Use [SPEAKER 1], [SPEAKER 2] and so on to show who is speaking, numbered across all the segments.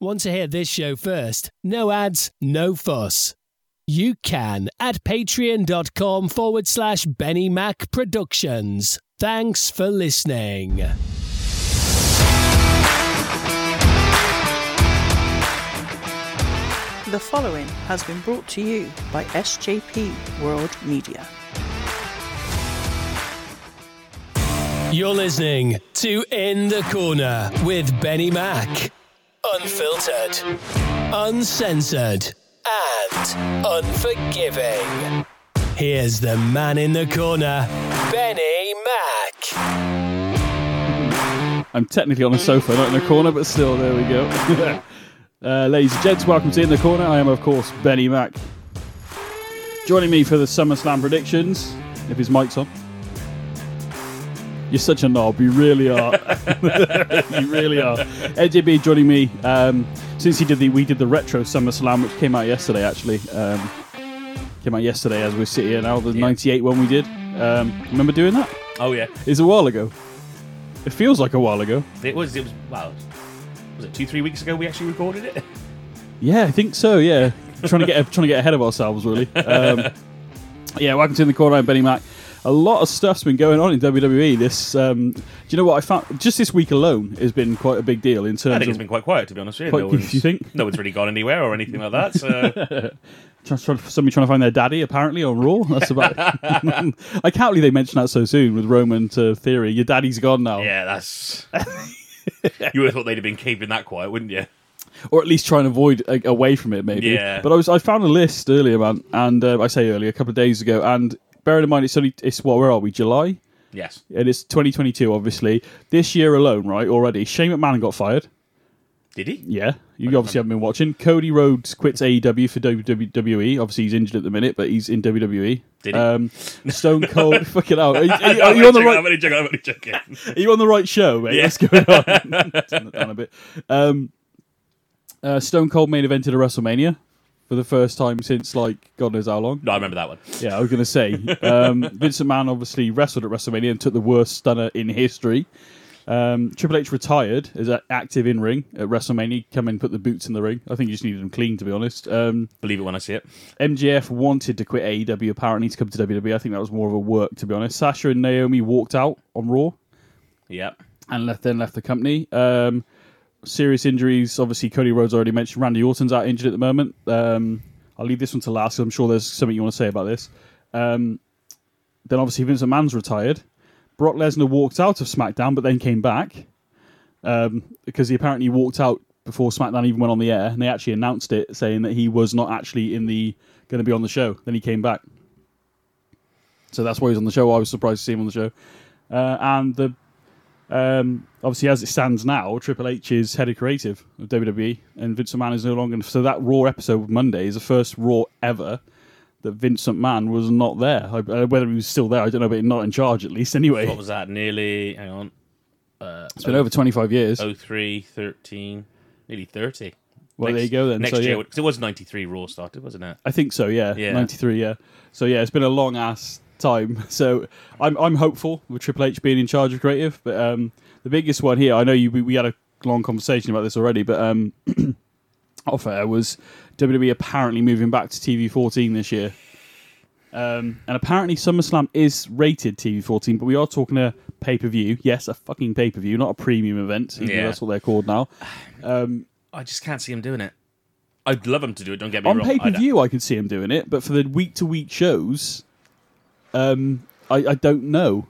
[SPEAKER 1] Want to hear this show first? No ads, no fuss. You can at patreon.com forward slash Benny Mac Productions. Thanks for listening.
[SPEAKER 2] The following has been brought to you by SJP World Media.
[SPEAKER 1] You're listening to In the Corner with Benny Mac. Unfiltered, uncensored, and unforgiving. Here's the man in the corner, Benny Mac.
[SPEAKER 3] I'm technically on a sofa, not in the corner, but still, there we go. uh, ladies and gents, welcome to In the Corner. I am, of course, Benny Mac. Joining me for the SummerSlam predictions, if his mic's on. You're such a knob, you really are. you really are. NJB joining me um, since he did the we did the retro Summer Slam, which came out yesterday. Actually, um, came out yesterday as we sit here now. The '98 one we did. Um, remember doing that?
[SPEAKER 4] Oh yeah,
[SPEAKER 3] It's a while ago. It feels like a while ago.
[SPEAKER 4] it was. It was. Well, was it two, three weeks ago we actually recorded it?
[SPEAKER 3] Yeah, I think so. Yeah, trying to get trying to get ahead of ourselves, really. Um, yeah, welcome to in the corner. I'm Benny Mac. A lot of stuff's been going on in WWE. This, um, do you know what I found? Just this week alone has been quite a big deal in terms
[SPEAKER 4] I think
[SPEAKER 3] of
[SPEAKER 4] it's been quite quiet to be honest. with you. No one's,
[SPEAKER 3] you think?
[SPEAKER 4] No one's really gone anywhere or anything like that. So
[SPEAKER 3] somebody trying to find their daddy apparently on Raw. That's about. I can't believe they mentioned that so soon with Roman to Theory. Your daddy's gone now,
[SPEAKER 4] yeah, that's. you would have thought they'd have been keeping that quiet, wouldn't you?
[SPEAKER 3] or at least try and avoid a, away from it, maybe.
[SPEAKER 4] Yeah.
[SPEAKER 3] But I was I found a list earlier, man, and uh, I say earlier, a couple of days ago, and bearing in mind it's only it's what where are we? July?
[SPEAKER 4] Yes.
[SPEAKER 3] and it's 2022 obviously. This year alone right already shane mcmahon got fired.
[SPEAKER 4] Did he?
[SPEAKER 3] yeah. You obviously haven't been watching. Cody rhodes quits aew for wwe obviously he's injured at the minute but he's in wwe
[SPEAKER 4] Did he?
[SPEAKER 3] um, stone cold fucking out are you, are you- are you on the right
[SPEAKER 4] only joking.
[SPEAKER 3] Are you on the right show mate?
[SPEAKER 4] Yeah.
[SPEAKER 3] what's going on? It down a bit. Um, uh, stone cold main evented a wrestlemania for the first time since like god knows how long
[SPEAKER 4] no, I remember that one.
[SPEAKER 3] Yeah, I was going to say. Um, Vince McMahon obviously wrestled at WrestleMania and took the worst stunner in history. Um, Triple H retired as active in ring at WrestleMania. Come in, and put the boots in the ring. I think you just needed them clean, to be honest. Um,
[SPEAKER 4] Believe it when I see it.
[SPEAKER 3] MJF wanted to quit AEW apparently to come to WWE. I think that was more of a work, to be honest. Sasha and Naomi walked out on Raw
[SPEAKER 4] Yeah.
[SPEAKER 3] and left then left the company. Um, serious injuries. Obviously, Cody Rhodes already mentioned. Randy Orton's out injured at the moment. Um, I'll leave this one to last. I'm sure there's something you want to say about this. Um, then obviously Vince McMahon's retired. Brock Lesnar walked out of SmackDown, but then came back um, because he apparently walked out before SmackDown even went on the air, and they actually announced it, saying that he was not actually in the going to be on the show. Then he came back, so that's why he's on the show. I was surprised to see him on the show. Uh, and the um, obviously, as it stands now, Triple H is head of creative of WWE, and Vince McMahon is no longer. So that Raw episode of Monday is the first Raw ever that Vincent McMahon was not there. I, uh, whether he was still there, I don't know, but not in charge at least. Anyway,
[SPEAKER 4] What was that? Nearly. Hang on.
[SPEAKER 3] it's been over twenty five years.
[SPEAKER 4] 03, 13, nearly 30.
[SPEAKER 3] well, there you go then.
[SPEAKER 4] Next
[SPEAKER 3] so,
[SPEAKER 4] year,
[SPEAKER 3] yeah,
[SPEAKER 4] because it was 93 Raw started, wasn't it?
[SPEAKER 3] I think so. Yeah,
[SPEAKER 4] Yeah.
[SPEAKER 3] ninety three. Yeah. So yeah, it's been a long ass time. So I'm I'm hopeful with Triple H being in charge of creative, but um, the biggest one here, I know you we, we had a long conversation about this already, but um, off air was WWE apparently moving back to TV fourteen this year. Um, and apparently SummerSlam is rated TV fourteen, but we are talking a pay per view. Yes, a fucking pay per view, not a premium event. Even
[SPEAKER 4] Yeah.
[SPEAKER 3] that's what they're called now.
[SPEAKER 4] Um, I just can't see him doing it. I'd love him to do it. Don't get me
[SPEAKER 3] on
[SPEAKER 4] wrong.
[SPEAKER 3] pay per view, I could see him doing it, but for the week to week shows, um, I, I don't know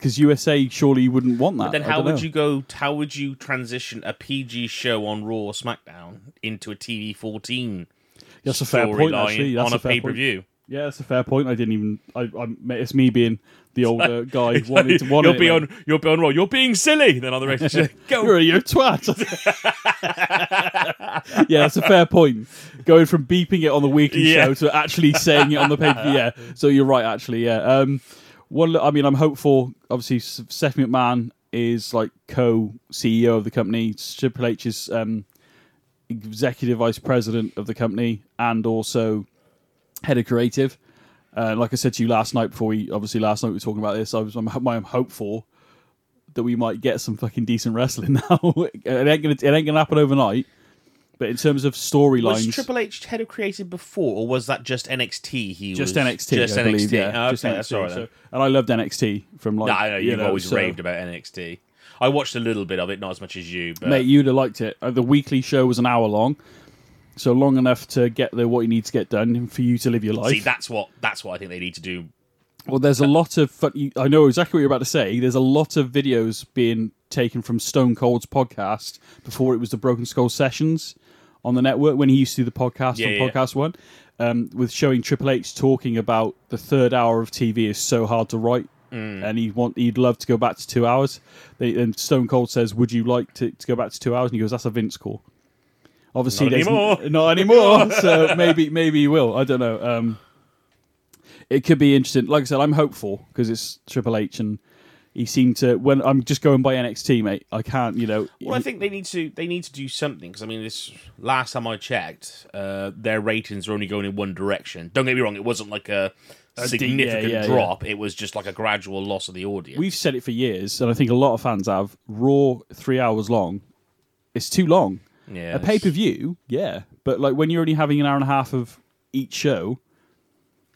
[SPEAKER 3] because USA surely wouldn't want that.
[SPEAKER 4] Then how would
[SPEAKER 3] know.
[SPEAKER 4] you go? How would you transition a PG show on Raw or SmackDown into a TV fourteen
[SPEAKER 3] That's a fair point. Actually, that's
[SPEAKER 4] on a,
[SPEAKER 3] fair
[SPEAKER 4] pay per view?
[SPEAKER 3] Yeah, that's a fair point. I didn't even. I, I it's me being the older guy wanting to want
[SPEAKER 4] you'll
[SPEAKER 3] it,
[SPEAKER 4] be on. You'll be on roll. You're being silly. Then on the rest, go.
[SPEAKER 3] You're a you twat. yeah, that's a fair point. Going from beeping it on the weekly
[SPEAKER 4] Yeah.
[SPEAKER 3] show to actually saying it on the paper. Yeah, so you're right. Actually, yeah. Um, one. I mean, I'm hopeful. Obviously, Steph McMahon is like co CEO of the company. Triple H is um, executive vice president of the company and also head of creative. Uh, like I said to you last night, before we obviously last night we were talking about this, I was I'm, I'm hopeful that we might get some fucking decent wrestling now. it ain't gonna it ain't gonna happen overnight, But in terms of storylines, Was
[SPEAKER 4] Triple H head of creative before, or was that just NXT? He
[SPEAKER 3] just
[SPEAKER 4] was
[SPEAKER 3] NXT,
[SPEAKER 4] Just
[SPEAKER 3] I
[SPEAKER 4] NXT.
[SPEAKER 3] believe, yeah,
[SPEAKER 4] Oh,
[SPEAKER 3] just
[SPEAKER 4] okay,
[SPEAKER 3] NXT.
[SPEAKER 4] that's all right.
[SPEAKER 3] so- and I loved NXT from like
[SPEAKER 4] No, I know
[SPEAKER 3] you
[SPEAKER 4] you've
[SPEAKER 3] know,
[SPEAKER 4] always
[SPEAKER 3] so-
[SPEAKER 4] raved about NXT. I watched a little bit of it, not as much as you, but
[SPEAKER 3] Mate, you'd have liked it. Uh, the weekly show was an hour long, so long enough to get the what you need to get done and for you to live your life.
[SPEAKER 4] see, that's what that's what I think they need to do.
[SPEAKER 3] Well, there's a lot of fun. I know exactly what you're about to say. There's a lot of videos being taken from Stone Cold's podcast before it was the Broken Skull Sessions on the network when he used to do the podcast
[SPEAKER 4] Yeah,
[SPEAKER 3] on
[SPEAKER 4] yeah.
[SPEAKER 3] Podcast One, um, with showing Triple H talking about the third hour of TV is so hard to write.
[SPEAKER 4] Mm.
[SPEAKER 3] And he want he'd love to go back to two hours. They, and Stone Cold says, "Would you like to, to go back to two hours?" And he goes, "That's a Vince call." Obviously,
[SPEAKER 4] Not
[SPEAKER 3] there's n-
[SPEAKER 4] anymore.
[SPEAKER 3] not anymore. so maybe maybe he will. I don't know. Um, it could be interesting. Like I said, I'm hopeful because it's Triple H and he seemed to. When I'm just going by NXT, mate, I can't. You know,
[SPEAKER 4] Well, I think they need to they need to do something because I mean, this last time I checked, uh, their ratings are only going in one direction. Don't get me wrong; it wasn't like a significant
[SPEAKER 3] yeah, yeah,
[SPEAKER 4] drop. It was just like a gradual loss of the audience.
[SPEAKER 3] we've said it for years, and I think a lot of fans have. Raw three hours long, it's too long.
[SPEAKER 4] Yeah,
[SPEAKER 3] A pay per view, yeah, but like when you're only having an hour and a half of each show,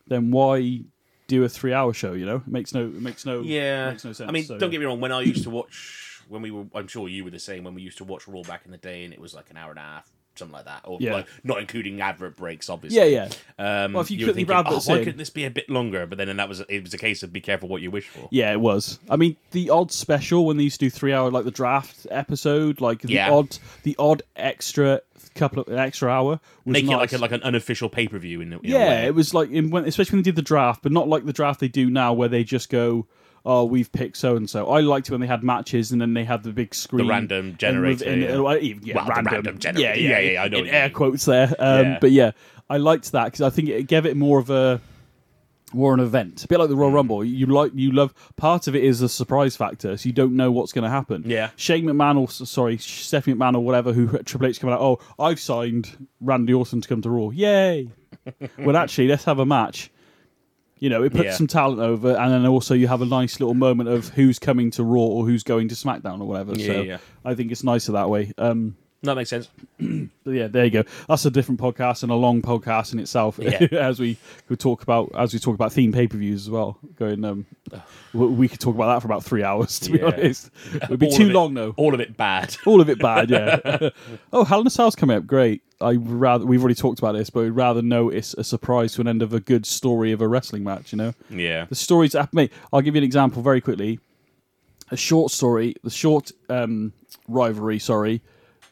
[SPEAKER 3] then why do a three hour show? You know, it makes no it makes no
[SPEAKER 4] Yeah,
[SPEAKER 3] makes no sense.
[SPEAKER 4] I mean,
[SPEAKER 3] So,
[SPEAKER 4] don't get me wrong. When I used to watch, when we were, I'm sure you were the same. When we used to watch Raw back in the day, and it was like an hour and a half, something like that, or
[SPEAKER 3] Yeah.
[SPEAKER 4] like, not including advert breaks, obviously.
[SPEAKER 3] Yeah, yeah.
[SPEAKER 4] Um,
[SPEAKER 3] Well, if you cut the
[SPEAKER 4] thinking, oh, why
[SPEAKER 3] in-
[SPEAKER 4] couldn't this be a bit longer? But then, and that was it was a case of be careful what you wish for.
[SPEAKER 3] Yeah, it was. I mean, the odd special when they used to do three hour, like the draft episode, like the
[SPEAKER 4] Yeah.
[SPEAKER 3] odd, the odd extra couple of an extra hour was
[SPEAKER 4] Make
[SPEAKER 3] nice.
[SPEAKER 4] it like a, like an unofficial pay per view in, in
[SPEAKER 3] yeah, it was like in, when, especially when they did the draft, but not like the draft they do now, where they just go, "Oh, we've picked so and so." I liked it when they had matches and then they had the big screen, the
[SPEAKER 4] random
[SPEAKER 3] and
[SPEAKER 4] generator,
[SPEAKER 3] and-
[SPEAKER 4] yeah.
[SPEAKER 3] uh, even- yeah,
[SPEAKER 4] Well,
[SPEAKER 3] random,
[SPEAKER 4] random generator.
[SPEAKER 3] Yeah, yeah,
[SPEAKER 4] Yeah, yeah, I know
[SPEAKER 3] in air quotes there. Um,
[SPEAKER 4] Yeah.
[SPEAKER 3] But yeah, I liked that because I think it gave it more of a more an event, a bit like the Royal
[SPEAKER 4] Mm.
[SPEAKER 3] Rumble. You like, you love. Part of it is a surprise factor, so you don't know what's going to happen.
[SPEAKER 4] Yeah.
[SPEAKER 3] Shane McMahon or sorry, Stephanie McMahon or whatever, who Triple H coming out. Oh, I've signed Randy Orton to come to Raw. Yay! well, actually, let's have a match. You know, it puts
[SPEAKER 4] Yeah.
[SPEAKER 3] some talent over, and then also you have a nice little moment of who's coming to Raw or who's going to SmackDown or whatever.
[SPEAKER 4] Yeah,
[SPEAKER 3] so
[SPEAKER 4] yeah.
[SPEAKER 3] I think it's nicer that way. Um,
[SPEAKER 4] that makes sense.
[SPEAKER 3] but yeah, there you go. That's a different podcast and a long podcast in itself.
[SPEAKER 4] Yeah.
[SPEAKER 3] as we could talk about as we talk about theme pay per views as well. Going, um, we we could talk about that for about three hours. To be
[SPEAKER 4] Yeah.
[SPEAKER 3] honest, it would be
[SPEAKER 4] All
[SPEAKER 3] too
[SPEAKER 4] it-
[SPEAKER 3] long though.
[SPEAKER 4] All of it bad.
[SPEAKER 3] All of it bad, yeah. oh, Hell in a Cell's coming up. Great. I rather we've already talked about this, but I'd rather notice a surprise to an end of a good story of a wrestling match. You know,
[SPEAKER 4] Yeah.
[SPEAKER 3] the stories. Mate, I'll give you an example very quickly. A short story, the short um, rivalry. Sorry,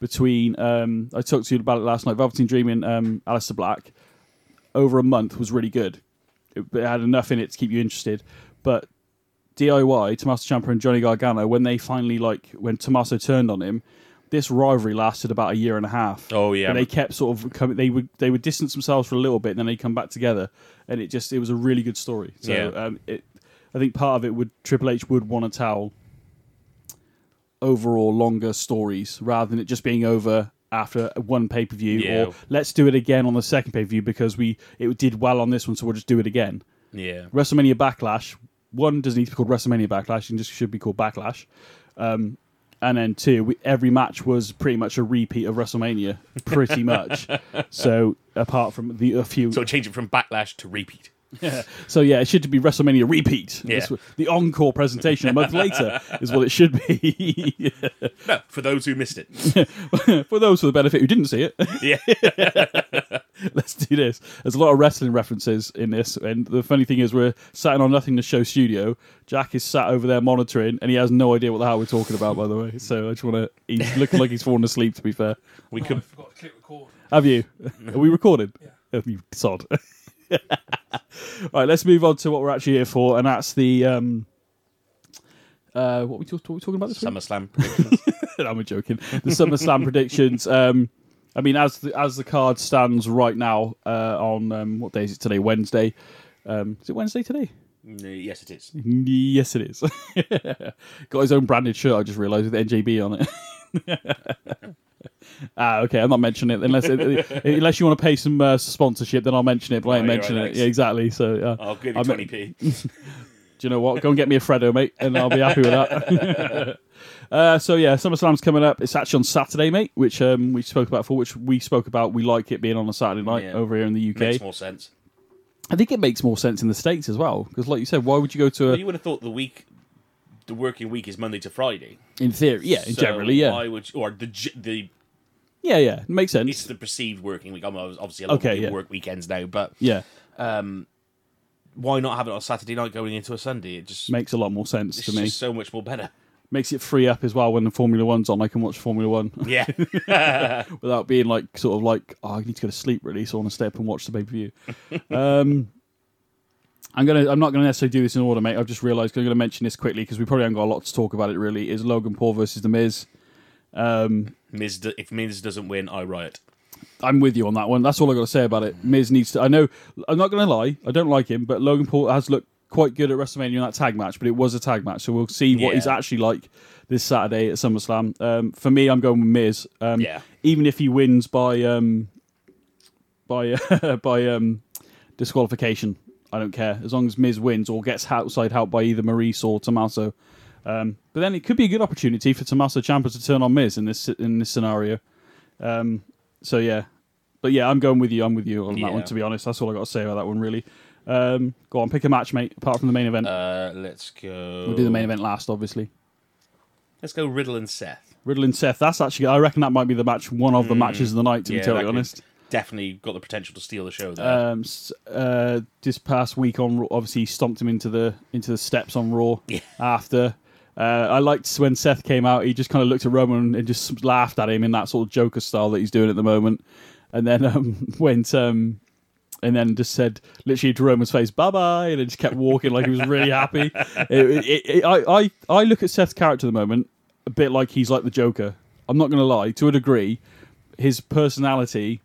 [SPEAKER 3] between um, I talked to you about it last night. Velveteen Dream and um, Aleister Black over a month was really good. It, it had enough in it to keep you interested, but DIY, Tommaso Ciampa and Johnny Gargano, when they finally like when Tommaso turned on him, this rivalry lasted about a year and a half.
[SPEAKER 4] Oh, yeah.
[SPEAKER 3] But they kept sort of coming. They would they would distance themselves for a little bit, and then they come back together, and it just it was a really good story. So
[SPEAKER 4] Yeah.
[SPEAKER 3] um, it, I think part of it would Triple H would want to tell overall longer stories rather than it just being over after one pay per view
[SPEAKER 4] Yeah.
[SPEAKER 3] or let's do it again on the second pay per view because we it did well on this one, so we'll just do it again.
[SPEAKER 4] Yeah.
[SPEAKER 3] WrestleMania Backlash. One doesn't need to be called WrestleMania Backlash; it just should be called Backlash. Um, and then two, we, every match was pretty much a repeat of WrestleMania, pretty much. so apart from the a few,
[SPEAKER 4] So change it from backlash to repeat. Yeah.
[SPEAKER 3] so yeah, it should be WrestleMania repeat.
[SPEAKER 4] Yeah.
[SPEAKER 3] The encore presentation a month later is what it should be.
[SPEAKER 4] No, for those who missed it.
[SPEAKER 3] For those for the benefit who didn't see it,
[SPEAKER 4] Yeah.
[SPEAKER 3] let's do this. There's a lot of wrestling references in this, and the funny thing is, we're sat in on Nothing to Show studio. Jack is sat over there monitoring, and he has no idea what the hell we're talking about, by the way. So I just want to. He's looking like he's fallen asleep. To be fair,
[SPEAKER 4] We
[SPEAKER 5] Oh, I
[SPEAKER 4] could.
[SPEAKER 5] forgot to click record.
[SPEAKER 3] have you? Are we recorded?
[SPEAKER 5] Yeah.
[SPEAKER 3] Oh, you sod. All right, let's move on to what we're actually here for, and that's the. Um, uh, what we, talk, what we talking about this week?
[SPEAKER 4] SummerSlam. Predictions.
[SPEAKER 3] I'm joking. The SummerSlam predictions. Um, I mean, as the, as the card stands right now uh, on um, what day is it today? Wednesday. Um, is it Wednesday today?
[SPEAKER 4] Mm, yes, it is.
[SPEAKER 3] Yes, it is. Got his own branded shirt. I just realised with NJB on it. ah, okay. I'm not mentioning it unless unless you want to pay some uh, sponsorship. Then I'll mention it. But I ain't
[SPEAKER 4] Oh, you're
[SPEAKER 3] mentioning
[SPEAKER 4] right,
[SPEAKER 3] it. Yeah, exactly. So uh,
[SPEAKER 4] I'll give you
[SPEAKER 3] I'm-
[SPEAKER 4] 20p.
[SPEAKER 3] Do you know what? Go and get me a Freddo, mate, and I'll be happy with that. Uh, so yeah, SummerSlam's coming up. It's actually on Saturday, mate, which um, we spoke about before. Which we spoke about. We like it being on a Saturday night
[SPEAKER 4] Yeah.
[SPEAKER 3] over here in the UK.
[SPEAKER 4] Makes more sense.
[SPEAKER 3] I think it makes more sense in the states as well because, like you said, why would you go to a?
[SPEAKER 4] Well, you would have thought the week, the working week is Monday to Friday.
[SPEAKER 3] in theory, yeah,
[SPEAKER 4] So
[SPEAKER 3] generally, yeah,
[SPEAKER 4] Why would or the j- the
[SPEAKER 3] yeah, yeah, it makes sense.
[SPEAKER 4] it's the perceived working week. I mean, obviously a lot
[SPEAKER 3] Okay,
[SPEAKER 4] of people
[SPEAKER 3] yeah.
[SPEAKER 4] work weekends now, but
[SPEAKER 3] Yeah,
[SPEAKER 4] why not have it on Saturday night going into a Sunday? It just
[SPEAKER 3] makes a lot more sense
[SPEAKER 4] it's
[SPEAKER 3] to me.
[SPEAKER 4] just so much more better.
[SPEAKER 3] Makes it free up as well when the Formula One's on. I can watch Formula One
[SPEAKER 4] Yeah,
[SPEAKER 3] without being like sort of like oh, I need to go to sleep really, so I want to stay up and watch the pay per view. um, I'm gonna I'm not gonna necessarily do this in order, mate. I've just realised I'm gonna mention this quickly because we probably haven't got a lot to talk about it. Really, is Logan Paul versus The Miz.
[SPEAKER 4] Miz. do- If Miz doesn't win, I riot.
[SPEAKER 3] I'm with you on that one. That's all I got to say about it. Miz needs to. I know. I'm not going to lie. I don't like him, but Logan Paul has looked quite good at WrestleMania in that tag match. But it was a tag match, so we'll see what
[SPEAKER 4] Yeah.
[SPEAKER 3] he's actually like this Saturday at SummerSlam. Um, for me, I'm going with Miz. Um,
[SPEAKER 4] Yeah.
[SPEAKER 3] Even if he wins by um, by by um, disqualification, I don't care as long as Miz wins or gets outside help by either Maurice or Tommaso. Um, but then it could be a good opportunity for Tommaso Ciampa to turn on Miz in this in this scenario. Um, so yeah, but yeah, I'm going with you. I'm with you on that one. To be honest, that's all I got to say about that one. Really. Um, go on, pick a match, mate. Apart from the main event,
[SPEAKER 4] Uh, let's go.
[SPEAKER 3] we'll do the main event last, obviously.
[SPEAKER 4] Let's go Riddle and Seth.
[SPEAKER 3] Riddle and Seth. That's actually, I reckon that might be the match, one of the matches of the night. To.
[SPEAKER 4] Yeah,
[SPEAKER 3] be totally
[SPEAKER 4] that could-
[SPEAKER 3] honest.
[SPEAKER 4] Definitely got the potential to steal the show there.
[SPEAKER 3] Um, s- uh, this past week on Raw, obviously he stomped him into the into the steps on Raw.
[SPEAKER 4] Yeah.
[SPEAKER 3] After, uh, I liked when Seth came out. He just kind of looked at Roman and just laughed at him in that sort of Joker style that he's doing at the moment. And then um, went um, and then just said literally to Roman's face, "Bye bye," and then just kept walking like he was really happy. It- it- it- I, I I look at Seth's character at the moment a bit like he's like the Joker. I'm not going to lie, to a degree, his personality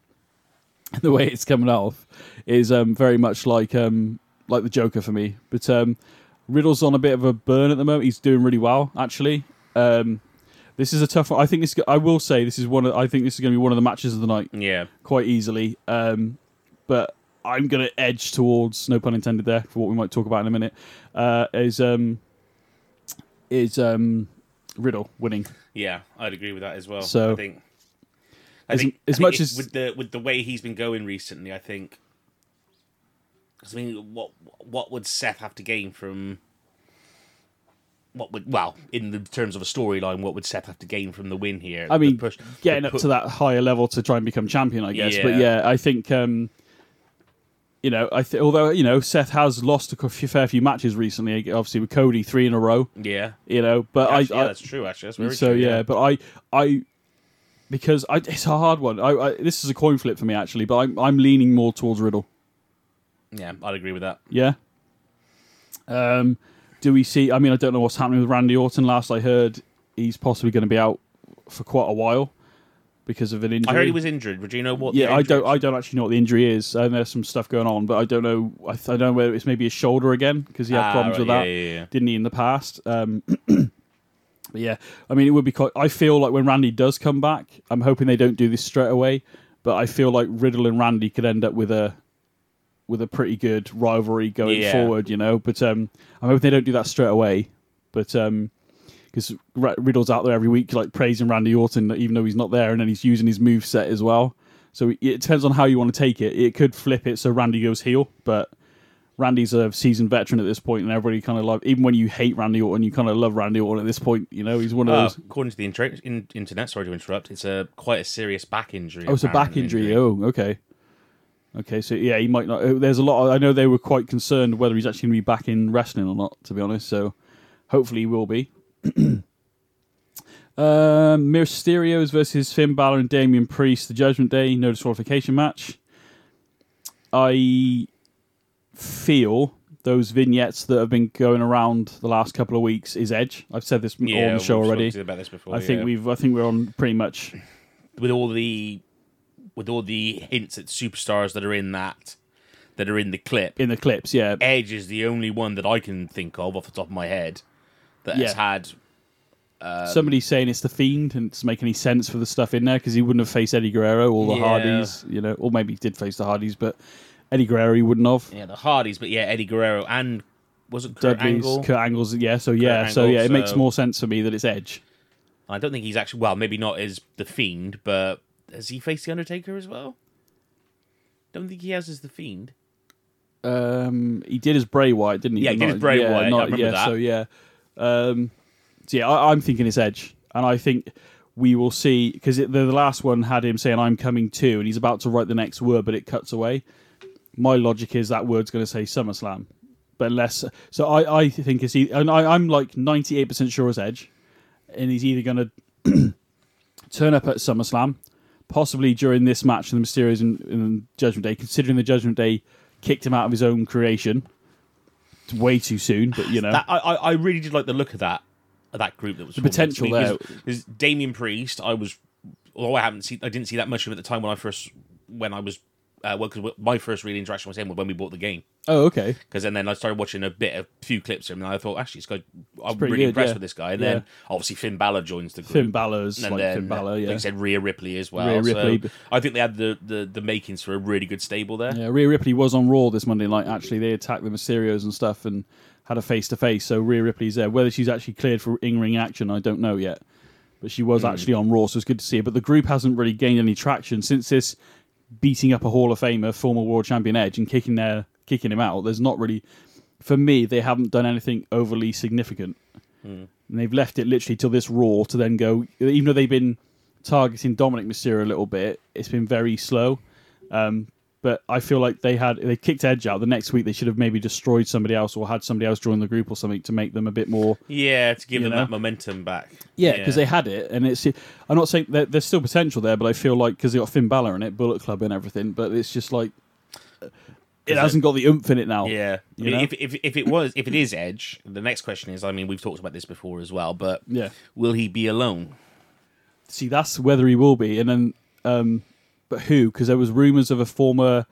[SPEAKER 3] the way it's coming off is um, very much like um, like the Joker for me. But um, Riddle's on a bit of a burn at the moment. He's doing really well, actually. Um, this is a tough one. I think this. I will say this is one. Of, I think this is going to be one of the matches of the night,
[SPEAKER 4] yeah.
[SPEAKER 3] quite easily. Um, but I'm going to edge towards, no pun intended there, for what we might talk about in a minute. Uh, is um, is um, Riddle winning?
[SPEAKER 4] Yeah, I'd agree with that as well.
[SPEAKER 3] So-
[SPEAKER 4] I think, I
[SPEAKER 3] As-
[SPEAKER 4] think
[SPEAKER 3] as
[SPEAKER 4] I think
[SPEAKER 3] much as-
[SPEAKER 4] with the with the way he's been going recently, I think. 'cause I mean, what what would Seth have to gain from? What would well in the terms of a storyline? What would Seth have to gain from the win here?
[SPEAKER 3] I mean,
[SPEAKER 4] push-
[SPEAKER 3] getting up to that higher level to try and become champion, I guess. But
[SPEAKER 4] Yeah.
[SPEAKER 3] yeah, I think um, you know, I th- although you know Seth has lost a fair few matches recently, obviously with Cody three in a row.
[SPEAKER 4] yeah,
[SPEAKER 3] You know, but
[SPEAKER 4] Actually,
[SPEAKER 3] I,
[SPEAKER 4] yeah,
[SPEAKER 3] I
[SPEAKER 4] that's true. Actually, that's very
[SPEAKER 3] so
[SPEAKER 4] true.
[SPEAKER 3] yeah, but I I because I, it's a hard one. I, I this is a coin flip for me actually, but I'm I'm leaning more towards Riddle.
[SPEAKER 4] yeah, I'd agree with that.
[SPEAKER 3] Yeah. Um, do we see? I mean, I don't know what's happening with Randy Orton. Last I heard, he's possibly going to be out for quite a while because of an injury.
[SPEAKER 4] I heard he was injured. Would you know what? the
[SPEAKER 3] Yeah, I don't.
[SPEAKER 4] is?
[SPEAKER 3] I don't actually know what the injury is. I know there's some stuff going on, but I don't know. I, th- I don't know whether it's maybe his shoulder again because he had
[SPEAKER 4] Ah,
[SPEAKER 3] problems
[SPEAKER 4] right,
[SPEAKER 3] with
[SPEAKER 4] yeah,
[SPEAKER 3] that,
[SPEAKER 4] yeah, yeah.
[SPEAKER 3] didn't he, in the past? Um, but yeah, I mean, it would be. Quite, I feel like when Randy does come back, I'm hoping they don't do this straight away. But I feel like Riddle and Randy could end up with a with a pretty good rivalry going forward, you know. But um, I'm hoping they don't do that straight away. But um, because Riddle's out there every week, like praising Randy Orton, even though he's not there, and then he's using his move set as well. So it depends on how you want to take it. It could flip it so Randy goes heel, but Randy's a seasoned veteran at this point, and everybody kind of love. Even when you hate Randy Orton, you kind of love Randy Orton at this point. You know, he's one of
[SPEAKER 4] Uh,
[SPEAKER 3] those.
[SPEAKER 4] according to the inter- in- internet, sorry to interrupt, it's a quite a serious back injury.
[SPEAKER 3] Oh, it's a back
[SPEAKER 4] apparently,
[SPEAKER 3] injury. Oh, okay. Okay, so yeah, he might not. uh, There's a lot. Of, I know they were quite concerned whether he's actually going to be back in wrestling or not. To be honest, so hopefully he will be. um, Mysterios versus Finn Balor and Damian Priest, the Judgment Day no disqualification match. I feel those vignettes that have been going around the last couple of weeks is Edge. I've said this
[SPEAKER 4] Yeah,
[SPEAKER 3] on the show already.
[SPEAKER 4] about this before.
[SPEAKER 3] I think
[SPEAKER 4] yeah.
[SPEAKER 3] we've. I think we're on pretty much.
[SPEAKER 4] with all the with all the hints at superstars that are in that that are in the clip.
[SPEAKER 3] in the clips, yeah.
[SPEAKER 4] Edge is the only one that I can think of off the top of my head that
[SPEAKER 3] Yeah.
[SPEAKER 4] has had.
[SPEAKER 3] somebody saying it's the Fiend, and it doesn't make any sense for the stuff in there because he wouldn't have faced Eddie Guerrero or the
[SPEAKER 4] Yeah.
[SPEAKER 3] Hardys, you know, or maybe he did face the Hardys, but Eddie Guerrero he wouldn't have.
[SPEAKER 4] Yeah, the Hardys, but yeah, Eddie Guerrero and wasn't Kurt
[SPEAKER 3] Dudley's
[SPEAKER 4] Angle.
[SPEAKER 3] Kurt Angle's yeah. So yeah, so yeah, it makes more sense for me that it's Edge.
[SPEAKER 4] I don't think he's actually well, maybe not as the Fiend, but has he faced the Undertaker as well? Don't think he has as the Fiend.
[SPEAKER 3] Um, he did as Bray Wyatt, didn't he?
[SPEAKER 4] Yeah, he did as Bray
[SPEAKER 3] yeah,
[SPEAKER 4] Wyatt, I
[SPEAKER 3] Not,
[SPEAKER 4] remember
[SPEAKER 3] yeah,
[SPEAKER 4] that.
[SPEAKER 3] So yeah, um, so yeah, I, I'm thinking it's Edge, and I think we will see because the, the last one had him saying "I'm coming too," and he's about to write the next word, but it cuts away. My logic is that word's going to say SummerSlam, but unless so, I I think it's e- and I, I'm like 98 percent sure it's Edge, and he's either going to turn up at SummerSlam, possibly during this match the Mysterios and, and Judgment Day, considering the Judgment Day kicked him out of his own creation way too soon, but you know.
[SPEAKER 4] That, I, I I really did like the look of that of that group that was the
[SPEAKER 3] potential there.
[SPEAKER 4] Because Damian Priest, I was although I haven't seen I didn't see that much of him at the time when I first when I was uh, well because my first real interaction with him was when we bought the game
[SPEAKER 3] oh, okay.
[SPEAKER 4] because then, then I started watching a bit a few clips of him and I thought actually this guy I'm really
[SPEAKER 3] good,
[SPEAKER 4] impressed
[SPEAKER 3] yeah.
[SPEAKER 4] with this guy and
[SPEAKER 3] Yeah.
[SPEAKER 4] then obviously Finn Balor joins the group
[SPEAKER 3] Finn Balor's
[SPEAKER 4] and
[SPEAKER 3] like
[SPEAKER 4] then
[SPEAKER 3] Finn Balor,
[SPEAKER 4] like
[SPEAKER 3] yeah.
[SPEAKER 4] you said Rhea Ripley as well
[SPEAKER 3] Rhea Ripley,
[SPEAKER 4] so I think they had the, the the makings for a really good stable there
[SPEAKER 3] Yeah, Rhea Ripley was on Raw this Monday night. Actually, they attacked the Mysterios and stuff and had a face to face. So Rhea Ripley's there. Whether she's actually cleared for in ring action, I don't know yet. But she was actually on Raw, so it's good to see her. But the group hasn't really gained any traction since this beating up a Hall of Famer, former World Champion Edge, and kicking their kicking him out. There's not really, for me, they haven't done anything overly significant. And they've left it literally till this Raw to then go. Even though they've been targeting Dominic Mysterio a little bit, it's been very slow. Um, but I feel like they had they kicked Edge out. The next week they should have maybe destroyed somebody else or had somebody else join the group or something to make them a bit more.
[SPEAKER 4] yeah to give them
[SPEAKER 3] know?
[SPEAKER 4] that momentum back
[SPEAKER 3] Yeah, because they had it, and it's. I'm not saying that there's still potential there, but I feel like because they got Finn Balor in it, Bullet Club and everything, but it's just like it hasn't got the oomph in it now.
[SPEAKER 4] Yeah, I mean, if, if if it was if it is Edge, the next question is, I mean, we've talked about this before as well, but
[SPEAKER 3] Yeah.
[SPEAKER 4] will he be alone?
[SPEAKER 3] See, that's whether he will be, and then, um, but who? Because there was rumors of a former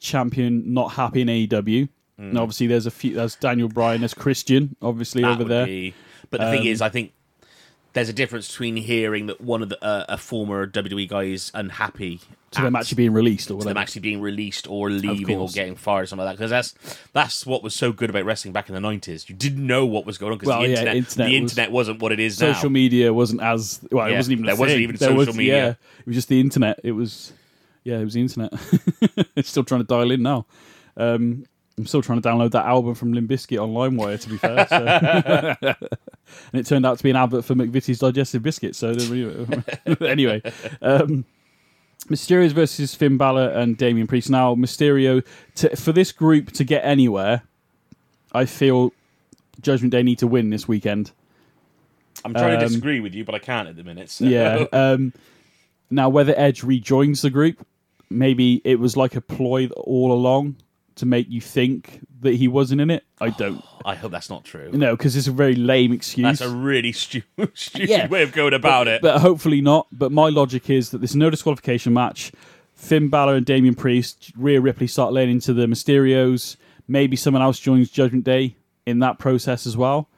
[SPEAKER 3] champion not happy in AEW. And obviously, there's a few. There's Daniel Bryan. There's Christian, obviously
[SPEAKER 4] That
[SPEAKER 3] over there.
[SPEAKER 4] be- But the thing
[SPEAKER 3] Um,
[SPEAKER 4] is, I think there's a difference between hearing that one of the uh, a former WWE guy is unhappy
[SPEAKER 3] to them actually being released or
[SPEAKER 4] them actually being released or leaving or getting fired or something like that. Because that's that's what was so good about wrestling back in the nineties. You didn't know what was going on because
[SPEAKER 3] Well,
[SPEAKER 4] the
[SPEAKER 3] yeah,
[SPEAKER 4] internet,
[SPEAKER 3] internet
[SPEAKER 4] the
[SPEAKER 3] was-
[SPEAKER 4] internet wasn't what it is
[SPEAKER 3] social
[SPEAKER 4] now.
[SPEAKER 3] Social media wasn't as well. it wasn't even.
[SPEAKER 4] there wasn't
[SPEAKER 3] thing.
[SPEAKER 4] even
[SPEAKER 3] There
[SPEAKER 4] social
[SPEAKER 3] was-
[SPEAKER 4] media.
[SPEAKER 3] Yeah, it was just the internet. It was, yeah, it was the internet. it's still trying to dial in now. Um, I'm still trying to download that album from Limp Bizkit on LimeWire. To be fair, so. and it turned out to be an advert for McVitie's digestive biscuits. So anyway, um, Mysterio versus Finn Balor and Damian Priest. Now Mysterio to, for this group to get anywhere, I feel Judgment Day need to win this weekend.
[SPEAKER 4] I'm trying to
[SPEAKER 3] Um,
[SPEAKER 4] disagree with you, but I can't at the minute. So.
[SPEAKER 3] Yeah. Um, now, whether Edge rejoins the group, maybe it was like a ploy all along to make you think that he wasn't in it. I don't
[SPEAKER 4] I hope that's not true.
[SPEAKER 3] No, because it's a very lame excuse.
[SPEAKER 4] That's a really stu- stupid
[SPEAKER 3] Yeah.
[SPEAKER 4] way of going about it.
[SPEAKER 3] but hopefully not. But my logic is that there's no disqualification match. Finn Balor and Damian Priest, Rhea Ripley start laying into the Mysterios. Maybe someone else joins Judgment Day in that process as well.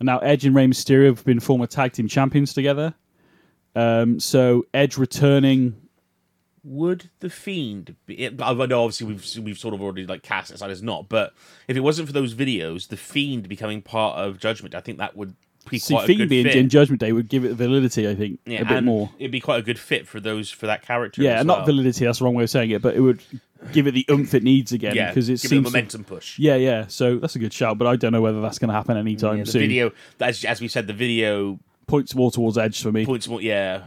[SPEAKER 3] And now Edge and Rey Mysterio have been former tag team champions together. Um, so Edge returning
[SPEAKER 4] Would the fiend? Be, it, I know obviously we've we've sort of already like cast it aside as not, but if it wasn't for those videos, the fiend becoming part of Judgment, I think that would be
[SPEAKER 3] See,
[SPEAKER 4] quite a
[SPEAKER 3] Fiend
[SPEAKER 4] good
[SPEAKER 3] being
[SPEAKER 4] fit.
[SPEAKER 3] in Judgment Day would give it validity, I think,
[SPEAKER 4] yeah,
[SPEAKER 3] a bit more.
[SPEAKER 4] It'd be quite a good fit for those for that character.
[SPEAKER 3] Yeah,
[SPEAKER 4] as
[SPEAKER 3] not
[SPEAKER 4] well.
[SPEAKER 3] validity, that's the wrong way of saying it, but it would give it the oomph it needs again.
[SPEAKER 4] Yeah,
[SPEAKER 3] because it
[SPEAKER 4] give it a
[SPEAKER 3] seems. to-
[SPEAKER 4] momentum push.
[SPEAKER 3] yeah, yeah, so that's a good shout, but I don't know whether that's going to happen anytime
[SPEAKER 4] Yeah, the
[SPEAKER 3] soon.
[SPEAKER 4] video, as as we said, the video
[SPEAKER 3] Points more towards Edge for me.
[SPEAKER 4] points more. Yeah,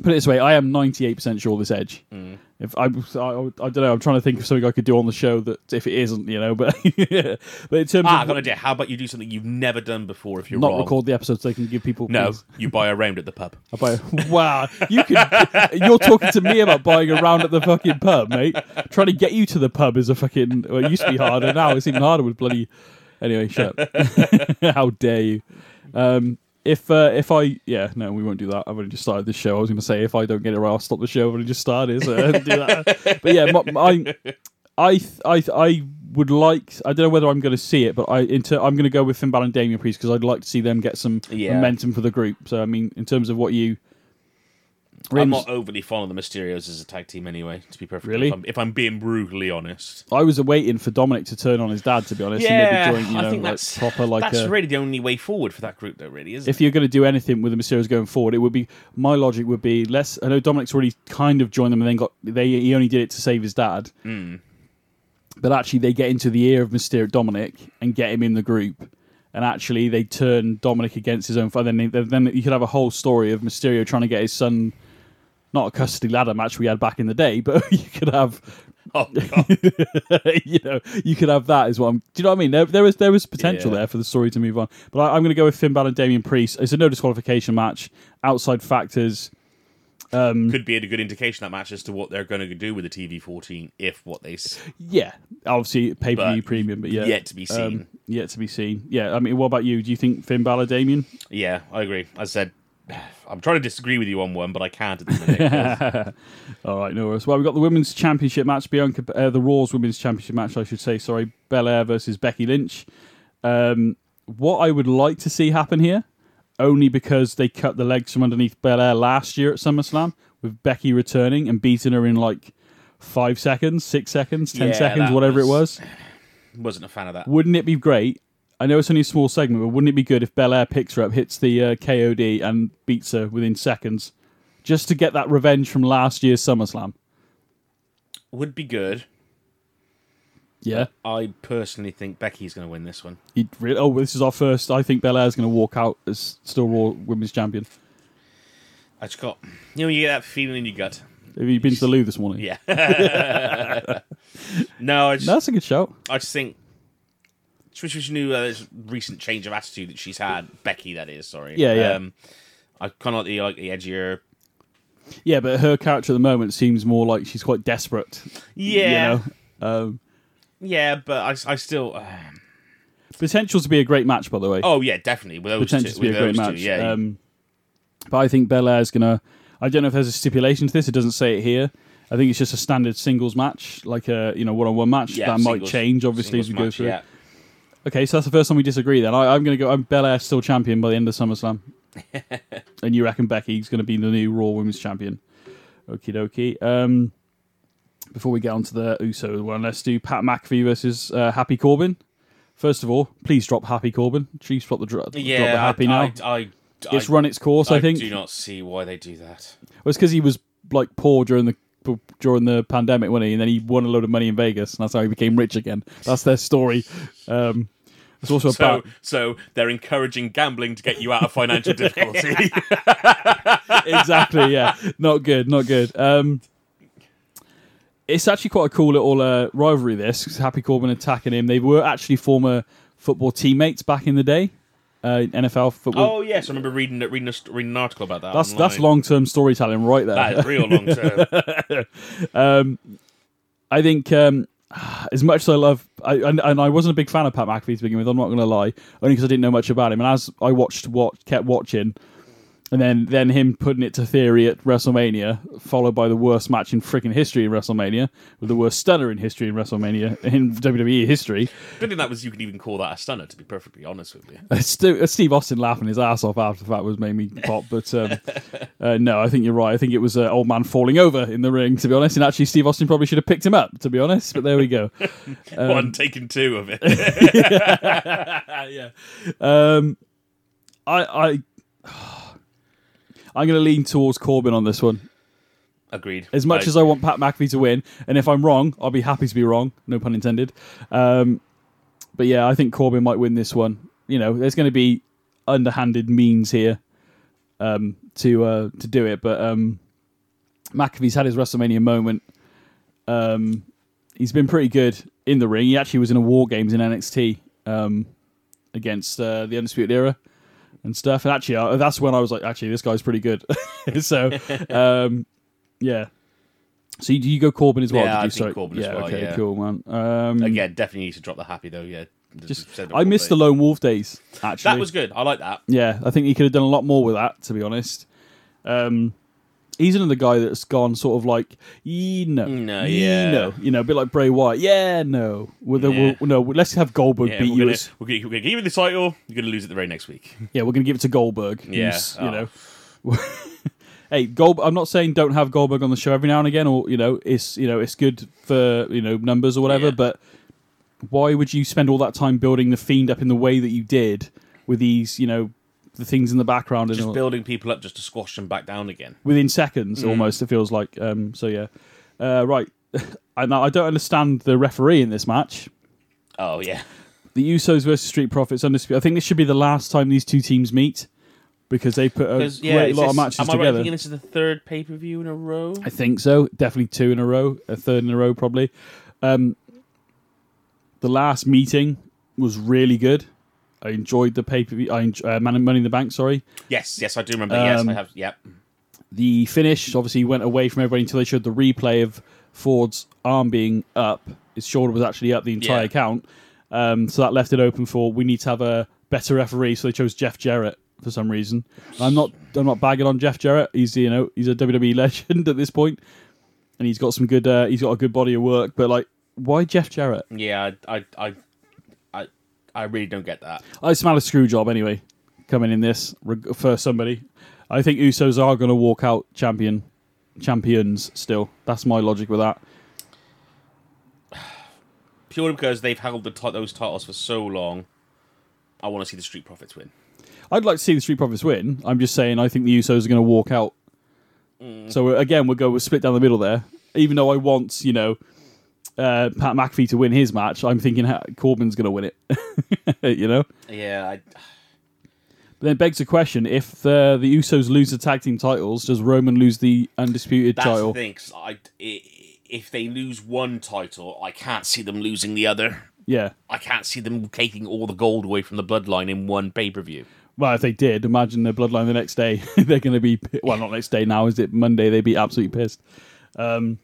[SPEAKER 3] Put it this way, I am 98% sure this Edge.
[SPEAKER 4] Mm.
[SPEAKER 3] If I, I, I don't know, I'm trying to think of something I could do on the show that if it isn't, you know, but but in terms
[SPEAKER 4] ah,
[SPEAKER 3] of
[SPEAKER 4] got an idea. How about you do something you've never done before? If you're
[SPEAKER 3] not
[SPEAKER 4] wrong,
[SPEAKER 3] record the episode so they can give people
[SPEAKER 4] no,
[SPEAKER 3] please.
[SPEAKER 4] you buy a round at the pub.
[SPEAKER 3] I buy, wow, you could. you're talking to me about buying a round at the fucking pub, mate. Trying to get you to the pub is a fucking. Well, it used to be harder. Now it's even harder with bloody. Anyway, shut. up. How dare you? Um, if uh, if I yeah no we won't do that. I've only just started this show. I was going to say if I don't get it right, I'll stop the show. I've only just started, so do that. But yeah, my, I I I I would like. I don't know whether I'm going to see it, but I into I'm going to go with Finn Balor and Damian Priest because I'd like to see them get some
[SPEAKER 4] Yeah.
[SPEAKER 3] momentum for the group. So I mean, in terms of what you
[SPEAKER 4] I'm not overly fond of the Mysterios as a tag team anyway. To be perfectly,
[SPEAKER 3] Really?
[SPEAKER 4] if I'm, if I'm being brutally honest.
[SPEAKER 3] I was waiting for Dominic to turn on his dad, to be honest, and maybe join, you know,
[SPEAKER 4] I think
[SPEAKER 3] like
[SPEAKER 4] that's
[SPEAKER 3] proper like
[SPEAKER 4] that's
[SPEAKER 3] a,
[SPEAKER 4] really the only way forward for that group, though. Really, isn't
[SPEAKER 3] if you're going to do anything with the Mysterios going forward, it would be my logic would be less. I know Dominic's already kind of joined them, and then got they. He only did it to save his dad,
[SPEAKER 4] Hmm.
[SPEAKER 3] but actually they get into the ear of Mysterio Dominic and get him in the group, and actually they turn Dominic against his own father. Then they- then you could have a whole story of Mysterio trying to get his son. Not a custody ladder match we had back in the day, but you could have
[SPEAKER 4] Oh, God.
[SPEAKER 3] you know, you could have that as well. Do you know what I mean? There, there was there was potential
[SPEAKER 4] Yeah.
[SPEAKER 3] there for the story to move on. But I, I'm going to go with Finn Balor and Damian Priest. It's a no disqualification match. Outside factors.
[SPEAKER 4] could be a good indication that match as to what they're going to do with the TV 14 if what they s-
[SPEAKER 3] Yeah, obviously pay per view premium, but yeah,
[SPEAKER 4] yet to be
[SPEAKER 3] Um,
[SPEAKER 4] seen.
[SPEAKER 3] yet to be seen. Yeah, I mean, what about you? Do you think Finn Balor, Damian?
[SPEAKER 4] yeah, I agree. As I said, I'm trying to disagree with you on one, but I can't at the minute. 'cause-
[SPEAKER 3] All right, no worries. Well, we've got the women's championship match, Bianca, uh, the Raw's women's championship match, I should say. Sorry, Belair versus Becky Lynch. Um, what I would like to see happen here, only because they cut the legs from underneath Belair last year at SummerSlam, with Becky returning and beating her in like five seconds, six seconds, ten
[SPEAKER 4] Yeah,
[SPEAKER 3] seconds, whatever it
[SPEAKER 4] was-
[SPEAKER 3] was.
[SPEAKER 4] Wasn't a fan of that.
[SPEAKER 3] Wouldn't it be great? I know it's only a small segment, but wouldn't it be good if Belair picks her up, hits the uh, KOD, and beats her within seconds, just to get that revenge from last year's SummerSlam?
[SPEAKER 4] Would be good.
[SPEAKER 3] Yeah.
[SPEAKER 4] I personally think Becky's going to win this one.
[SPEAKER 3] You'd re- oh, this is our first. I think Belair's going to walk out as still Raw Women's Champion.
[SPEAKER 4] I just got, you know, you get that feeling in your gut.
[SPEAKER 3] Have you been to the loo this morning?
[SPEAKER 4] Yeah. no, just,
[SPEAKER 3] That's a good shout.
[SPEAKER 4] I just think. Trish Trish knew uh, this recent change of attitude that she's had. Becky, that is. Sorry.
[SPEAKER 3] Yeah, yeah.
[SPEAKER 4] Um, I kind of like the like the edgier.
[SPEAKER 3] Yeah, but her character at the moment seems more like she's quite desperate.
[SPEAKER 4] Yeah.
[SPEAKER 3] You know? um,
[SPEAKER 4] Yeah, but I, I still. Uh,
[SPEAKER 3] potential to be a great match, by the way.
[SPEAKER 4] oh yeah, definitely. With those
[SPEAKER 3] potential
[SPEAKER 4] two,
[SPEAKER 3] to be a great match.
[SPEAKER 4] Two, yeah.
[SPEAKER 3] Um, but I think Belair's gonna. I don't know if there's a stipulation to this. It doesn't say it here. I think it's just a standard singles match, like a you know one on one match.
[SPEAKER 4] yeah,
[SPEAKER 3] that might change obviously as we
[SPEAKER 4] singles
[SPEAKER 3] go through.
[SPEAKER 4] Yeah.
[SPEAKER 3] Okay, so that's the first time we disagree. Then I, I'm going to go. I'm Belair still champion by the end of SummerSlam, and you reckon Becky's going to be the new Raw Women's Champion? Okie dokie. Um, before we get on to the Uso one, let's do Pat McAfee versus uh, Happy Corbin. First of all, please drop Happy Corbin. Chiefs drop the, dro- drop the
[SPEAKER 4] Yeah,
[SPEAKER 3] Happy
[SPEAKER 4] I,
[SPEAKER 3] now.
[SPEAKER 4] I, I,
[SPEAKER 3] it's run its course, I, think.
[SPEAKER 4] do not see why they do that.
[SPEAKER 3] Well, it's because he was like poor during the during the pandemic, wasn't he? And then he won a load of money in Vegas, and that's how he became rich again. That's their story. Um, it's also
[SPEAKER 4] So,
[SPEAKER 3] about
[SPEAKER 4] so they're encouraging gambling to get you out of financial difficulty.
[SPEAKER 3] exactly, yeah. Not good, not good. Um, it's actually quite a cool little uh, rivalry. This Happy Corbin attacking him. They were actually former football teammates back in the day, uh, NFL football.
[SPEAKER 4] oh yes, I remember reading reading a, reading an article about that.
[SPEAKER 3] that's that's long term storytelling right there.
[SPEAKER 4] That is real long term.
[SPEAKER 3] I think um, as much as I love, I, and, and I wasn't a big fan of Pat McAfee to begin with. I'm not going to lie, only because I didn't know much about him. And as I watched, what kept watching, and then then him putting it to theory at WrestleMania, followed by the worst match in freaking history in WrestleMania, with the worst stunner in history in WrestleMania in WWE history.
[SPEAKER 4] I don't think that was you could even call that a stunner. To be perfectly honest with you.
[SPEAKER 3] Stu- uh, Steve Austin laughing his ass off after that was made me pop. But um, uh, no, I think you're right. I think it was an old man falling over in the ring, to be honest. And actually, Steve Austin probably should have picked him up, to be honest. But there we go. Um,
[SPEAKER 4] One taken two of it.
[SPEAKER 3] yeah. Um, I, I, I'm going to lean towards Corbin on this one.
[SPEAKER 4] Agreed.
[SPEAKER 3] As much as I want Pat McAfee to win, and if I'm wrong, I'll be happy to be wrong. No pun intended. Um, but yeah, I think Corbin might win this one. You know, there's going to be underhanded means here um, to uh, to do it, but um, McAfee's had his WrestleMania moment. Um, he's been pretty good in the ring. He actually was in a War Games in NXT um, against uh, the Undisputed Era and stuff. And actually, uh, that's when I was like, actually, this guy's pretty good. so, um, yeah. So you, do you go Corbin as well?
[SPEAKER 4] Yeah,
[SPEAKER 3] did
[SPEAKER 4] I
[SPEAKER 3] you?
[SPEAKER 4] think
[SPEAKER 3] Sorry.
[SPEAKER 4] Corbin as
[SPEAKER 3] yeah,
[SPEAKER 4] well,
[SPEAKER 3] okay,
[SPEAKER 4] yeah.
[SPEAKER 3] cool, man. Um,
[SPEAKER 4] Again, definitely need to drop the happy though. Yeah.
[SPEAKER 3] just I missed the Lone Wolf days. Actually,
[SPEAKER 4] That was good. I like that.
[SPEAKER 3] yeah. I think he could have done a lot more with that. To be honest, um, he's another guy that's gone sort of like, "Yee, no,
[SPEAKER 4] mm,
[SPEAKER 3] No,
[SPEAKER 4] yeah.
[SPEAKER 3] no, you know, a bit like Bray Wyatt. Yeah, no, with the
[SPEAKER 4] Yeah.
[SPEAKER 3] we'll, no, let's have Goldberg
[SPEAKER 4] Yeah,
[SPEAKER 3] beat
[SPEAKER 4] we're
[SPEAKER 3] you.
[SPEAKER 4] gonna, we're, gonna, we're gonna give you the title. You're gonna lose it the very next week.
[SPEAKER 3] yeah, we're gonna give it to Goldberg.
[SPEAKER 4] Yeah,
[SPEAKER 3] who's, you
[SPEAKER 4] oh.
[SPEAKER 3] know. hey, Gold. I'm not saying don't have Goldberg on the show every now and again, or you know, it's you know, it's good for you know numbers or whatever.
[SPEAKER 4] Yeah.
[SPEAKER 3] But why would you spend all that time building the fiend up in the way that you did with these, you know, the things in the background and
[SPEAKER 4] Just
[SPEAKER 3] all,
[SPEAKER 4] building people up just to squash them back down again.
[SPEAKER 3] within seconds almost? It feels like. Um, so yeah, uh, right. I, now, I don't understand the referee in this match.
[SPEAKER 4] Oh yeah.
[SPEAKER 3] The Usos versus Street Profits undisputed. I think this should be the last time these two teams meet because they put a great
[SPEAKER 4] yeah, is
[SPEAKER 3] lot of
[SPEAKER 4] this-
[SPEAKER 3] matches
[SPEAKER 4] am I right thinking this is the third pay per view in a row?
[SPEAKER 3] I think so. Definitely two in a row, a third in a row, probably. Um, the last meeting was really good. I enjoyed the pay per view. I uh, Money in the Bank. Sorry,
[SPEAKER 4] Yes, yes, I do remember. yes,
[SPEAKER 3] Um,
[SPEAKER 4] I have. Yep.
[SPEAKER 3] the finish obviously went away from everybody until they showed the replay of Ford's arm being up. His shoulder was actually up the entire
[SPEAKER 4] Yeah.
[SPEAKER 3] count. Um, so that left it open for we need to have a better referee. So they chose Jeff Jarrett for some reason. I'm not I'm not bagging on Jeff Jarrett. He's you know he's a WWE legend at this point, and he's got some good uh, he's got a good body of work. But like, why Jeff Jarrett?
[SPEAKER 4] Yeah, I, I, I, I, really don't get that.
[SPEAKER 3] I smell a screw job anyway coming in this reg- for somebody. I think Usos are going to walk out champion champions still. That's my logic with that.
[SPEAKER 4] Purely because they've held the ti- those titles for so long. I want to see the Street Profits win.
[SPEAKER 3] I'd like to see the Street Profits win. I'm just saying I think the Usos are going to walk out. So uh, again, we'll go we'll split down the middle there. Even though I want you know uh, Pat McAfee to win his match, I'm thinking Corbin's going to win it. you know.
[SPEAKER 4] Yeah, I,
[SPEAKER 3] But then it begs the question: If the the Usos lose the tag team titles, does Roman lose the undisputed
[SPEAKER 4] that's
[SPEAKER 3] title?
[SPEAKER 4] the thing. i if they lose one title, I can't see them losing the other.
[SPEAKER 3] Yeah.
[SPEAKER 4] I can't see them taking all the gold away from the bloodline in one pay per view.
[SPEAKER 3] Well, if they did, imagine the bloodline the next day. They're going to be well, not next day now. Is it Monday? They'd be absolutely pissed. Um,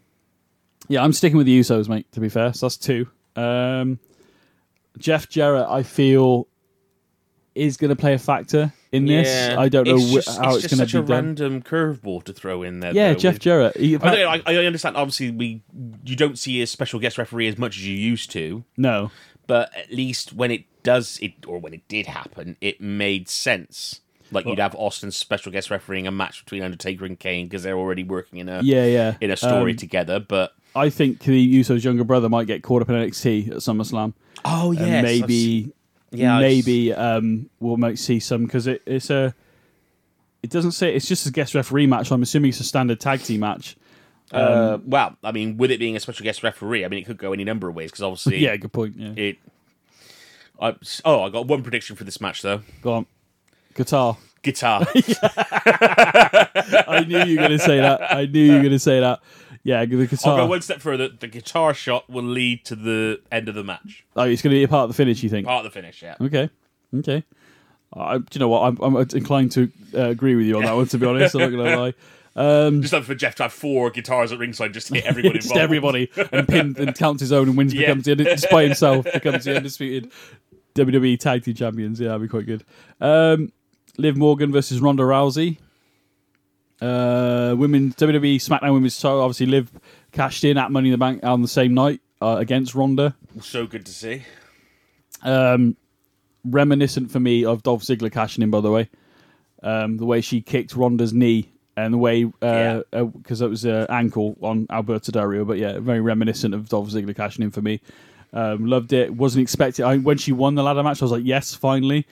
[SPEAKER 3] yeah, I'm sticking with the Usos, mate. To be fair, so that's two. Um, Jeff Jarrett, I feel, is going to play a factor in this. I don't know
[SPEAKER 4] it's
[SPEAKER 3] wh-
[SPEAKER 4] just,
[SPEAKER 3] how
[SPEAKER 4] it's,
[SPEAKER 3] it's,
[SPEAKER 4] just
[SPEAKER 3] going
[SPEAKER 4] such
[SPEAKER 3] to
[SPEAKER 4] a
[SPEAKER 3] be done.
[SPEAKER 4] random curveball to throw in there.
[SPEAKER 3] Yeah,
[SPEAKER 4] though,
[SPEAKER 3] Jeff
[SPEAKER 4] with-
[SPEAKER 3] Jarrett. He,
[SPEAKER 4] I, I, I understand. Obviously, we you don't see a special guest referee as much as you used to,
[SPEAKER 3] no,
[SPEAKER 4] but at least when it does it or when it did happen, it made sense. Like you'd have Austin special guest refereeing a match between Undertaker and Kane because they're already working in a
[SPEAKER 3] yeah, yeah.
[SPEAKER 4] in a story
[SPEAKER 3] Um,
[SPEAKER 4] together. But
[SPEAKER 3] I think the Usos' younger brother might get caught up in NXT at SummerSlam.
[SPEAKER 4] oh
[SPEAKER 3] and maybe
[SPEAKER 4] Yeah,
[SPEAKER 3] maybe um, we'll might see some because it, it's a. It doesn't say it's just a guest referee match. I'm assuming it's a standard tag team match.
[SPEAKER 4] uh, well, I mean, with it being a special guest referee, I mean, it could go any number of ways because obviously,
[SPEAKER 3] Yeah, good point. Yeah,
[SPEAKER 4] it. I, oh, I got one prediction for this match though.
[SPEAKER 3] go on. Guitar.
[SPEAKER 4] Guitar.
[SPEAKER 3] I knew you were going to say that. I knew you were going to say that. Yeah, the guitar.
[SPEAKER 4] I'll go one step further. The guitar shot will lead to the end of the match.
[SPEAKER 3] oh, it's going to be a part of the finish. You think?
[SPEAKER 4] Part of the finish, yeah.
[SPEAKER 3] Okay. Okay. I, do you know what? I'm, I'm inclined to uh, agree with you on that one. To be honest, I'm not going to lie. Um,
[SPEAKER 4] Just love for Jeff to have four guitars at ringside just to hit everybody
[SPEAKER 3] just
[SPEAKER 4] involved.
[SPEAKER 3] everybody and pin and counts his own and wins.
[SPEAKER 4] Yeah.
[SPEAKER 3] Becomes the, just by himself becomes the undisputed WWE Tag Team Champions. Yeah, that'd be quite good. Um, Liv Morgan versus Ronda Rousey. Uh, women WWE SmackDown Women's title. Obviously, Liv cashed in at Money in the Bank on the same night uh, against Ronda.
[SPEAKER 4] So good to see.
[SPEAKER 3] Um, reminiscent for me of Dolph Ziggler cashing in, by the way. Um, the way she kicked Ronda's knee and the way, because
[SPEAKER 4] Yeah.
[SPEAKER 3] uh, it was an ankle on Alberto Del Rio, but yeah, very reminiscent of Dolph Ziggler cashing in for me. Um, loved it. Wasn't expecting. I, when she won the ladder match, I was like, yes, finally.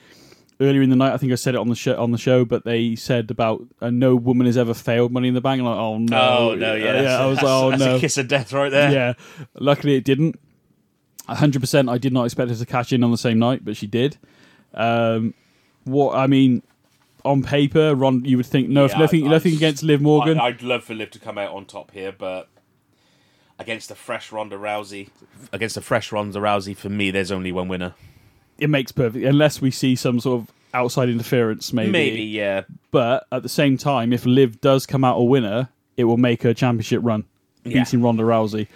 [SPEAKER 3] Earlier in the night, I think I said it on the show. On the show, but they said about uh, no woman has ever failed Money in the Bank. I'm like, oh no,
[SPEAKER 4] Oh no, yeah,
[SPEAKER 3] Uh,
[SPEAKER 4] that's-
[SPEAKER 3] yeah. I was like, oh
[SPEAKER 4] that's
[SPEAKER 3] no,
[SPEAKER 4] a kiss of death right there.
[SPEAKER 3] yeah. Luckily, it didn't. 100%. I did not expect her to cash in on the same night, but she did. Um, what I mean, on paper, Ron, you would think no,
[SPEAKER 4] Yeah,
[SPEAKER 3] nothing,
[SPEAKER 4] I- I
[SPEAKER 3] nothing
[SPEAKER 4] just-
[SPEAKER 3] against Liv Morgan.
[SPEAKER 4] I, I'd love for Liv to come out on top here, but against a fresh Ronda Rousey, against a fresh Ronda Rousey, for me, there's only one winner.
[SPEAKER 3] It makes perfect, unless we see some sort of outside interference, maybe.
[SPEAKER 4] Maybe, yeah.
[SPEAKER 3] But at the same time, if Liv does come out a winner, it will make her championship run,
[SPEAKER 4] Yeah.
[SPEAKER 3] beating Ronda Rousey.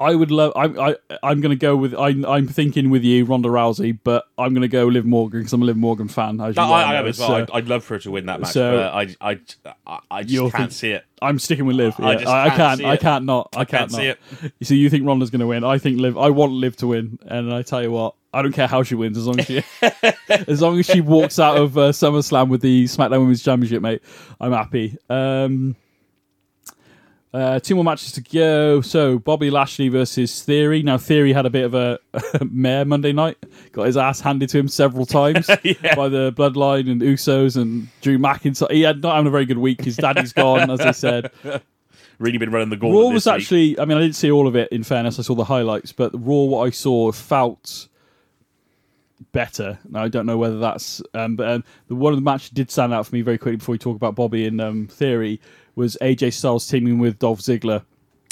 [SPEAKER 3] I would love. I'm. I, I'm going to go with. I'm. I'm thinking with you, Ronda Rousey, but I'm going to go Liv Morgan because I'm a Liv Morgan fan. As you well
[SPEAKER 4] I, I
[SPEAKER 3] know,
[SPEAKER 4] am as well.
[SPEAKER 3] so
[SPEAKER 4] I'd, I'd love for her to win that match,
[SPEAKER 3] so-
[SPEAKER 4] but I, I, I, I just
[SPEAKER 3] You're
[SPEAKER 4] can't
[SPEAKER 3] think-
[SPEAKER 4] see it.
[SPEAKER 3] I'm sticking with Liv.
[SPEAKER 4] I
[SPEAKER 3] yeah.
[SPEAKER 4] just
[SPEAKER 3] I, I
[SPEAKER 4] can't
[SPEAKER 3] can't.
[SPEAKER 4] see
[SPEAKER 3] I
[SPEAKER 4] it.
[SPEAKER 3] can't not. I, can't,
[SPEAKER 4] can't see
[SPEAKER 3] not. So you think Ronda's going to win? I think Liv. I want Liv to win, and I tell you what, I don't care how she wins as long as she as long as she walks out of uh, SummerSlam with the SmackDown Women's Championship, mate. I'm happy. Um, uh, two more matches to go. So Bobby Lashley versus Theory. Now Theory had a bit of a mare Monday night. Got his ass handed to him several times
[SPEAKER 4] Yeah.
[SPEAKER 3] by the Bloodline and Usos and Drew McIntyre. He had not having a very good week. His daddy's gone, as I said.
[SPEAKER 4] Really been running the gauntlet.
[SPEAKER 3] Raw was
[SPEAKER 4] week.
[SPEAKER 3] actually. I mean, I didn't see all of it. In fairness, I saw the highlights, but Raw, what I saw, felt better. Now I don't know whether that's. Um, but um, the one of the matches did stand out for me very quickly before we talk about Bobby and um, Theory was AJ Styles teaming with Dolph Ziggler.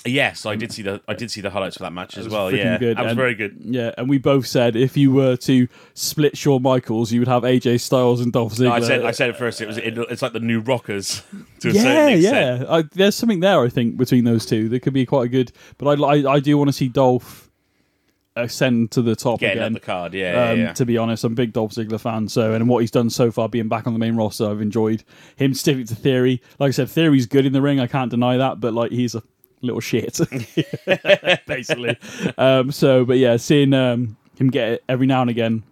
[SPEAKER 4] Yes, I did see the I did see the highlights for that match as well. Yeah,
[SPEAKER 3] good,
[SPEAKER 4] that was
[SPEAKER 3] and-
[SPEAKER 4] very good.
[SPEAKER 3] Yeah, and we both said if you were to split Shawn Michaels, you would have AJ Styles and Dolph Ziggler.
[SPEAKER 4] No, I said I said it first. It was it, it's like the new Rockers to a
[SPEAKER 3] yeah,
[SPEAKER 4] certain extent.
[SPEAKER 3] yeah. I, there's something there, I think, between those two. There could be quite a good. But I, I, I do want to see Dolph ascend to the top
[SPEAKER 4] Getting up
[SPEAKER 3] again.
[SPEAKER 4] the card. Yeah, yeah,
[SPEAKER 3] Um,
[SPEAKER 4] yeah.
[SPEAKER 3] To be honest, I'm a big Dolph Ziggler fan. So, and what he's done so far, being back on the main roster, I've enjoyed him sticking to Theory. Like I said, Theory's good in the ring. I can't deny that. But like, he's a little shit, basically. um, so, but yeah, seeing um, him get it every now and again.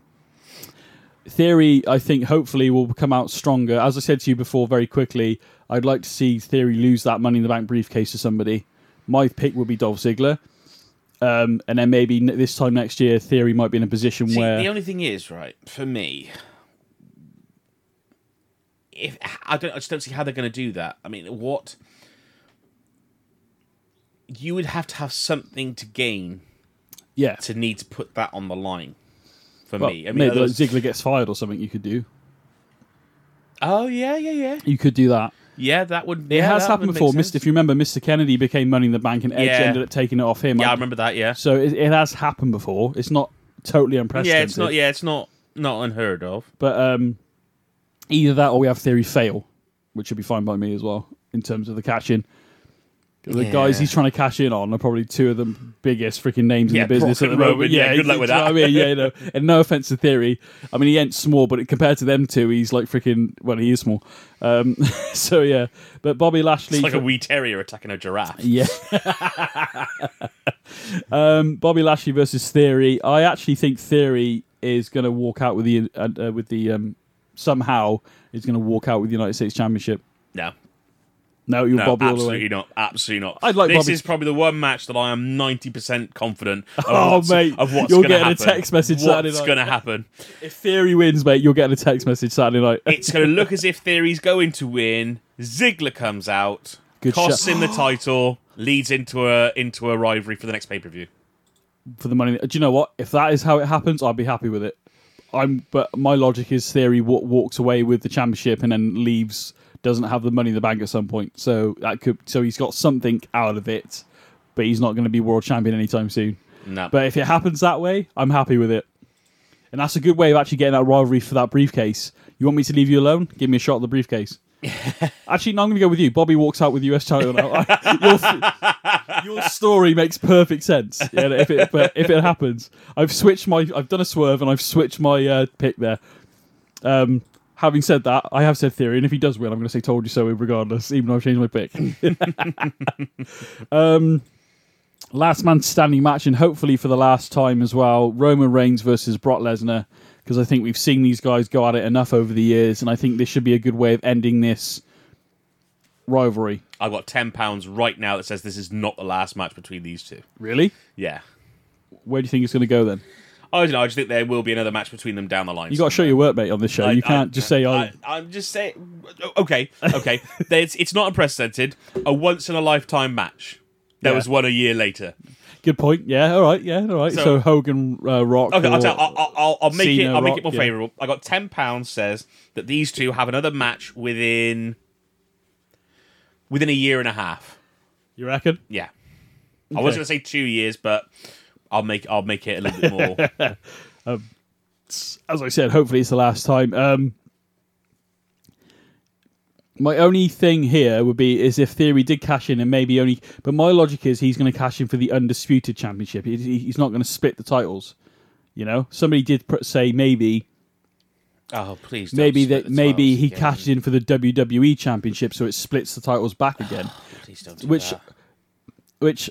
[SPEAKER 3] Theory, I think, hopefully will come out stronger. As I said to you before, very quickly, I'd like to see Theory lose that Money in the Bank briefcase to somebody. My pick would be Dolph Ziggler. Um, and then maybe this time next year, Theory might be in a position
[SPEAKER 4] See,
[SPEAKER 3] where
[SPEAKER 4] the only thing is, right, for me, if I don't, I just don't see how they're going to do that. I mean, what you would have to have something to gain
[SPEAKER 3] yeah,
[SPEAKER 4] to need to put that on the line. For
[SPEAKER 3] well,
[SPEAKER 4] me, I mean,
[SPEAKER 3] maybe like Ziggler gets fired or something. You could do.
[SPEAKER 4] oh yeah, yeah, yeah,
[SPEAKER 3] You could do that.
[SPEAKER 4] Yeah. That would.
[SPEAKER 3] It
[SPEAKER 4] yeah,
[SPEAKER 3] has happened before. Mr. If you remember, Mr. Kennedy became Money in the Bank, and Edge
[SPEAKER 4] Yeah.
[SPEAKER 3] ended up taking it off him.
[SPEAKER 4] Yeah, I remember that. Yeah,
[SPEAKER 3] So it, it has happened before. It's not totally unprecedented.
[SPEAKER 4] yeah. It's not. Yeah, it's not not unheard of.
[SPEAKER 3] But um, either that or we have Theory fail, which would be fine by me as well in terms of the cash in. 'Cause The
[SPEAKER 4] Yeah.
[SPEAKER 3] guys he's trying to cash in on are probably two of the biggest freaking names
[SPEAKER 4] Yeah,
[SPEAKER 3] in the business at the moment.
[SPEAKER 4] Roman, yeah, good luck with that.
[SPEAKER 3] I mean, yeah, you know. And no offense to Theory, I mean he ain't small, but compared to them two, he's like freaking. Well, he is small. Um, so yeah, but Bobby Lashley,
[SPEAKER 4] It's like a wee terrier attacking a giraffe.
[SPEAKER 3] yeah. um, Bobby Lashley versus Theory. I actually think Theory is going to walk out with the uh, uh, with the um, somehow is going to walk out with the United States Championship.
[SPEAKER 4] No,
[SPEAKER 3] No, you're
[SPEAKER 4] no,
[SPEAKER 3] Bobby all the
[SPEAKER 4] absolutely not. Absolutely not.
[SPEAKER 3] I'd like
[SPEAKER 4] this
[SPEAKER 3] Bobby-
[SPEAKER 4] is probably the one match that I am ninety percent confident. Of
[SPEAKER 3] Oh, mate,
[SPEAKER 4] of what's
[SPEAKER 3] you're getting a text message Saturday
[SPEAKER 4] What's
[SPEAKER 3] night.
[SPEAKER 4] going to happen?
[SPEAKER 3] If Theory wins, mate, you'll get a text message Saturday night.
[SPEAKER 4] It's going to look as if Theory's going to win. Ziggler comes out,
[SPEAKER 3] Good
[SPEAKER 4] costs
[SPEAKER 3] shot.
[SPEAKER 4] him the title, leads into a into a rivalry for the next pay per view.
[SPEAKER 3] for the money. Do you know what? If that is how it happens, I'd be happy with it. I'm, but my logic is Theory wa- walks away with the championship and then leaves, doesn't have the money in the bank at some point. So that could, so he's got something out of it, but he's not going to be world champion anytime soon.
[SPEAKER 4] No,
[SPEAKER 3] But if it happens that way, I'm happy with it. And that's a good way of actually getting that rivalry for that briefcase. You want me to leave you alone? Give me a shot at the briefcase. Actually, no, I'm going to go with you. Bobby walks out with US title now. your, your story makes perfect sense. Yeah, if it if it happens, I've switched my. I've done a swerve and I've switched my uh, pick there. Um, having said that, I have said theory, and if he does win, I'm going to say "told you so" regardless, even though I've changed my pick. um, last man standing match, and hopefully for the last time as well, Roman Reigns versus Brock Lesnar, because I think we've seen these guys go at it enough over the years, and I think this should be a good way of ending this rivalry.
[SPEAKER 4] I've got ten pounds right now that says this is not the last match between these two.
[SPEAKER 3] Really?
[SPEAKER 4] Yeah,
[SPEAKER 3] Where do you think it's going to go then?
[SPEAKER 4] I don't know. I just think there will be another match between them down the line.
[SPEAKER 3] You got to show your work, mate, on this show.
[SPEAKER 4] I-
[SPEAKER 3] you can't
[SPEAKER 4] I-
[SPEAKER 3] just say, "Oh,
[SPEAKER 4] I, I'm just saying. Okay, okay. There's, it's not unprecedented. A once in a lifetime match. There
[SPEAKER 3] Yeah.
[SPEAKER 4] was one a year later.
[SPEAKER 3] good point." Yeah, all right, yeah, all right. So,
[SPEAKER 4] So-
[SPEAKER 3] Hogan, uh, Rock.
[SPEAKER 4] Okay, I'll, tell, I'll, I'll, I'll, make it. I'll make it more
[SPEAKER 3] yeah.
[SPEAKER 4] favourable. I got ten pounds. Says that these two have another match within within a year and a half.
[SPEAKER 3] you reckon?
[SPEAKER 4] Yeah, I was going to say two years, but I'll make I'll make it a little bit more.
[SPEAKER 3] As I said, hopefully it's the last time. Um, my only thing here would be is if Theory did cash in and maybe only, but my logic is he's going to cash in for the undisputed championship. He- he- He's not going to split the titles. You know, somebody did say maybe
[SPEAKER 4] oh please, don't
[SPEAKER 3] maybe that maybe he
[SPEAKER 4] again.
[SPEAKER 3] cashed in for the WWE championship, so it splits the titles back again.
[SPEAKER 4] Please don't do
[SPEAKER 3] which
[SPEAKER 4] that.
[SPEAKER 3] which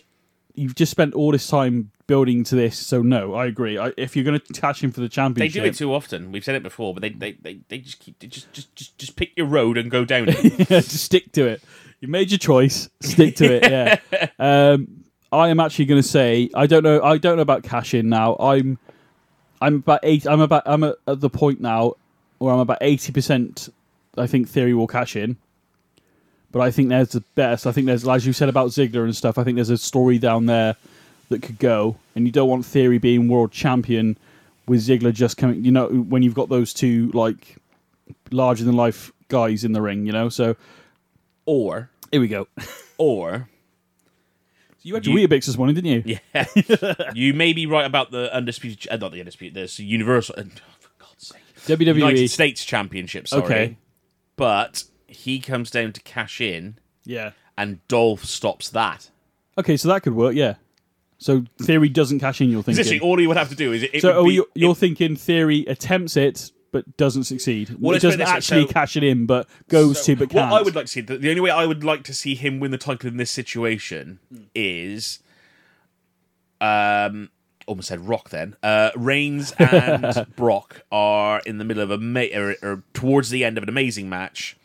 [SPEAKER 3] you've just spent all this time building to this. So no, I agree. I, if you're going to catch him for the championship, They
[SPEAKER 4] do it too often. We've said it before, but they they, they, they just keep they just, just just just pick your road and go down it.
[SPEAKER 3] just stick to it. You made your choice. Stick to it. Yeah. um, I am actually going to say I don't know. I don't know about cash in now. I'm I'm about eight. I'm about I'm at, at the point now where I'm about eighty percent. I think Theory will cash in, but I think there's the best. I think there's as you said about Ziggler and stuff. I think there's a story down there that could go, and you don't want Theory being world champion with Ziggler just coming. You know when you've got those two like larger than life guys in the ring. You know so.
[SPEAKER 4] or
[SPEAKER 3] Here we go.
[SPEAKER 4] or
[SPEAKER 3] You had your
[SPEAKER 4] You-
[SPEAKER 3] Weetabix this morning, didn't you?
[SPEAKER 4] yeah, you may be right about the undisputed, uh, not the undisputed, there's universal. Uh, for God's sake,
[SPEAKER 3] WWE.
[SPEAKER 4] United States Championship. Sorry.
[SPEAKER 3] Okay.
[SPEAKER 4] but he comes down to cash in,
[SPEAKER 3] Yeah.
[SPEAKER 4] and Dolph stops that.
[SPEAKER 3] Okay, so that could work. Yeah. So theory doesn't cash in. You're thinking.
[SPEAKER 4] all he would have to do is it, it
[SPEAKER 3] So
[SPEAKER 4] would be,
[SPEAKER 3] you, you're
[SPEAKER 4] it-
[SPEAKER 3] thinking theory attempts it but doesn't succeed.
[SPEAKER 4] Well,
[SPEAKER 3] it
[SPEAKER 4] let's put it
[SPEAKER 3] doesn't actually
[SPEAKER 4] so-
[SPEAKER 3] cash it in, but goes
[SPEAKER 4] So,
[SPEAKER 3] to but can't.
[SPEAKER 4] What I would like to see, the, the only way I would like to see him win the title in this situation is, um, almost said Rock. Then uh, Reigns and Brock are in the middle of a ma- or, or towards the end of an amazing match.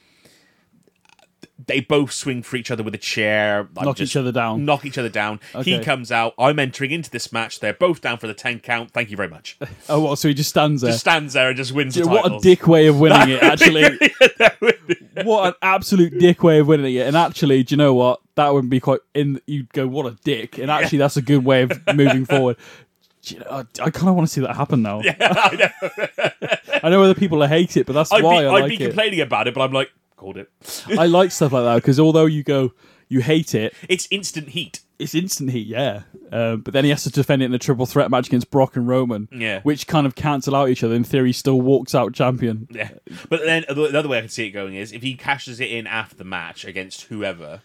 [SPEAKER 4] They both swing for each other with a chair, like
[SPEAKER 3] Knock each other down.
[SPEAKER 4] Knock each other down. He comes out. I'm entering into this match. They're both down for the ten count. Thank you very much.
[SPEAKER 3] Oh, what? So he just stands there.
[SPEAKER 4] Just stands there and just wins the
[SPEAKER 3] what a dick way of winning it, actually. what an absolute dick way of winning it. And actually, do you know what? That would be quite. In you'd go, what a dick. And actually, that's a good way of moving forward. You know, I, I kind of want to see that happen now.
[SPEAKER 4] I know.
[SPEAKER 3] I know other people hate it, but that's
[SPEAKER 4] I'd
[SPEAKER 3] why
[SPEAKER 4] be,
[SPEAKER 3] I
[SPEAKER 4] I'd
[SPEAKER 3] like
[SPEAKER 4] be
[SPEAKER 3] it.
[SPEAKER 4] complaining about it, but I'm like, called it.
[SPEAKER 3] I like stuff like that because although you go, you hate it,
[SPEAKER 4] It's instant heat.
[SPEAKER 3] it's instant heat, yeah. Um, but then he has to defend it in a triple threat match against Brock and Roman,
[SPEAKER 4] Yeah.
[SPEAKER 3] which kind of cancel out each other. In theory, still walks out champion.
[SPEAKER 4] Yeah. But then the the other way I can see it going is if he cashes it in after the match against whoever.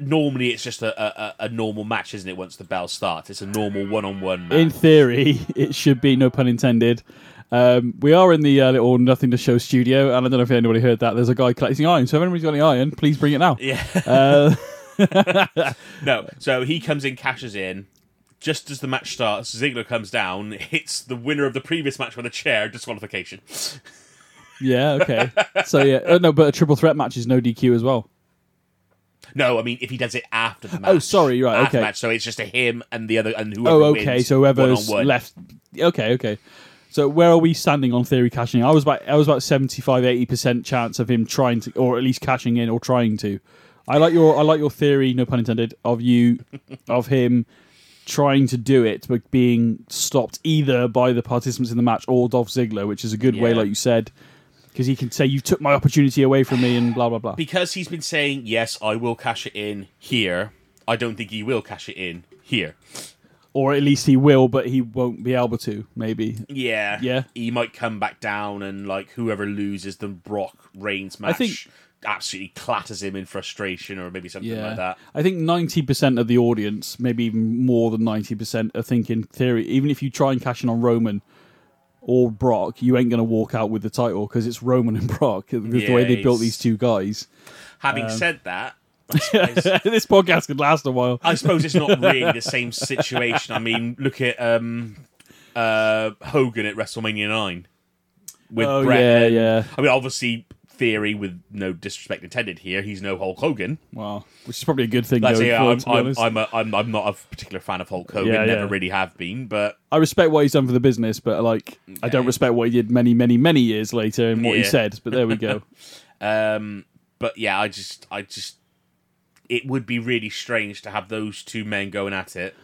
[SPEAKER 4] Normally, it's just a, a, a a normal match, isn't it? Once the bell starts, it's a normal one-on-one match.
[SPEAKER 3] In theory, it should be no pun intended. Um, we are in the uh, little nothing to show studio, and I don't know if anybody heard that. There's a guy collecting iron, so if anybody's got any iron, please bring it now.
[SPEAKER 4] yeah.
[SPEAKER 3] Uh,
[SPEAKER 4] No. So he comes in, cashes in. Just as the match starts, Ziggler comes down, hits the winner of the previous match with a chair, disqualification.
[SPEAKER 3] yeah, okay. So yeah, uh, no, but a triple threat match is no DQ as well.
[SPEAKER 4] No, I mean if he does it after the match.
[SPEAKER 3] Oh, sorry, right,
[SPEAKER 4] After the
[SPEAKER 3] okay.
[SPEAKER 4] match, so it's just a him and the other and whoever.
[SPEAKER 3] Oh, okay. So whoever's left. Okay, okay. So where are we standing on theory cashing? I was about I was about 75 80 percent chance of him trying to, or at least cashing in or trying to. I like your I like your theory, no pun intended, of you of him trying to do it but being stopped either by the participants in the match or Dolph Ziggler, which is a good way, like you said, because he can say you took my opportunity away from me and blah blah blah.
[SPEAKER 4] because he's been saying yes, I will cash it in here. I don't think he will cash it in here.
[SPEAKER 3] Or at least he will, but he won't be able to. Maybe.
[SPEAKER 4] Yeah,
[SPEAKER 3] Yeah.
[SPEAKER 4] He might come back down and like whoever loses the Brock Reigns match,
[SPEAKER 3] think-
[SPEAKER 4] absolutely clatters him in frustration or maybe something like that.
[SPEAKER 3] I think ninety percent of the audience, maybe even more than ninety percent, are thinking theory. Even if you try and cash in on Roman or Brock, you ain't going to walk out with the title because it's Roman and Brock. With the way they built these two guys,
[SPEAKER 4] Having
[SPEAKER 3] Um,
[SPEAKER 4] said that, I
[SPEAKER 3] this podcast could last a while.
[SPEAKER 4] I suppose it's not really the same situation. I mean, look at um, uh, Hogan at WrestleMania nine with
[SPEAKER 3] Oh
[SPEAKER 4] Bret.
[SPEAKER 3] yeah,
[SPEAKER 4] and-
[SPEAKER 3] yeah.
[SPEAKER 4] I mean, obviously, theory with no disrespect intended here. He's no Hulk Hogan.
[SPEAKER 3] Well, which is probably a good thing.
[SPEAKER 4] Like say,
[SPEAKER 3] forward,
[SPEAKER 4] I'm, I'm. I'm, a, I'm, I'm not a particular fan of Hulk Hogan.
[SPEAKER 3] Yeah,
[SPEAKER 4] Never
[SPEAKER 3] yeah.
[SPEAKER 4] really have been, but
[SPEAKER 3] I respect what he's done for the business, but like, I don't respect what he did many, many, many years later and what he said. But there we go.
[SPEAKER 4] um, but yeah, I just, I just, it would be really strange to have those two men going at it.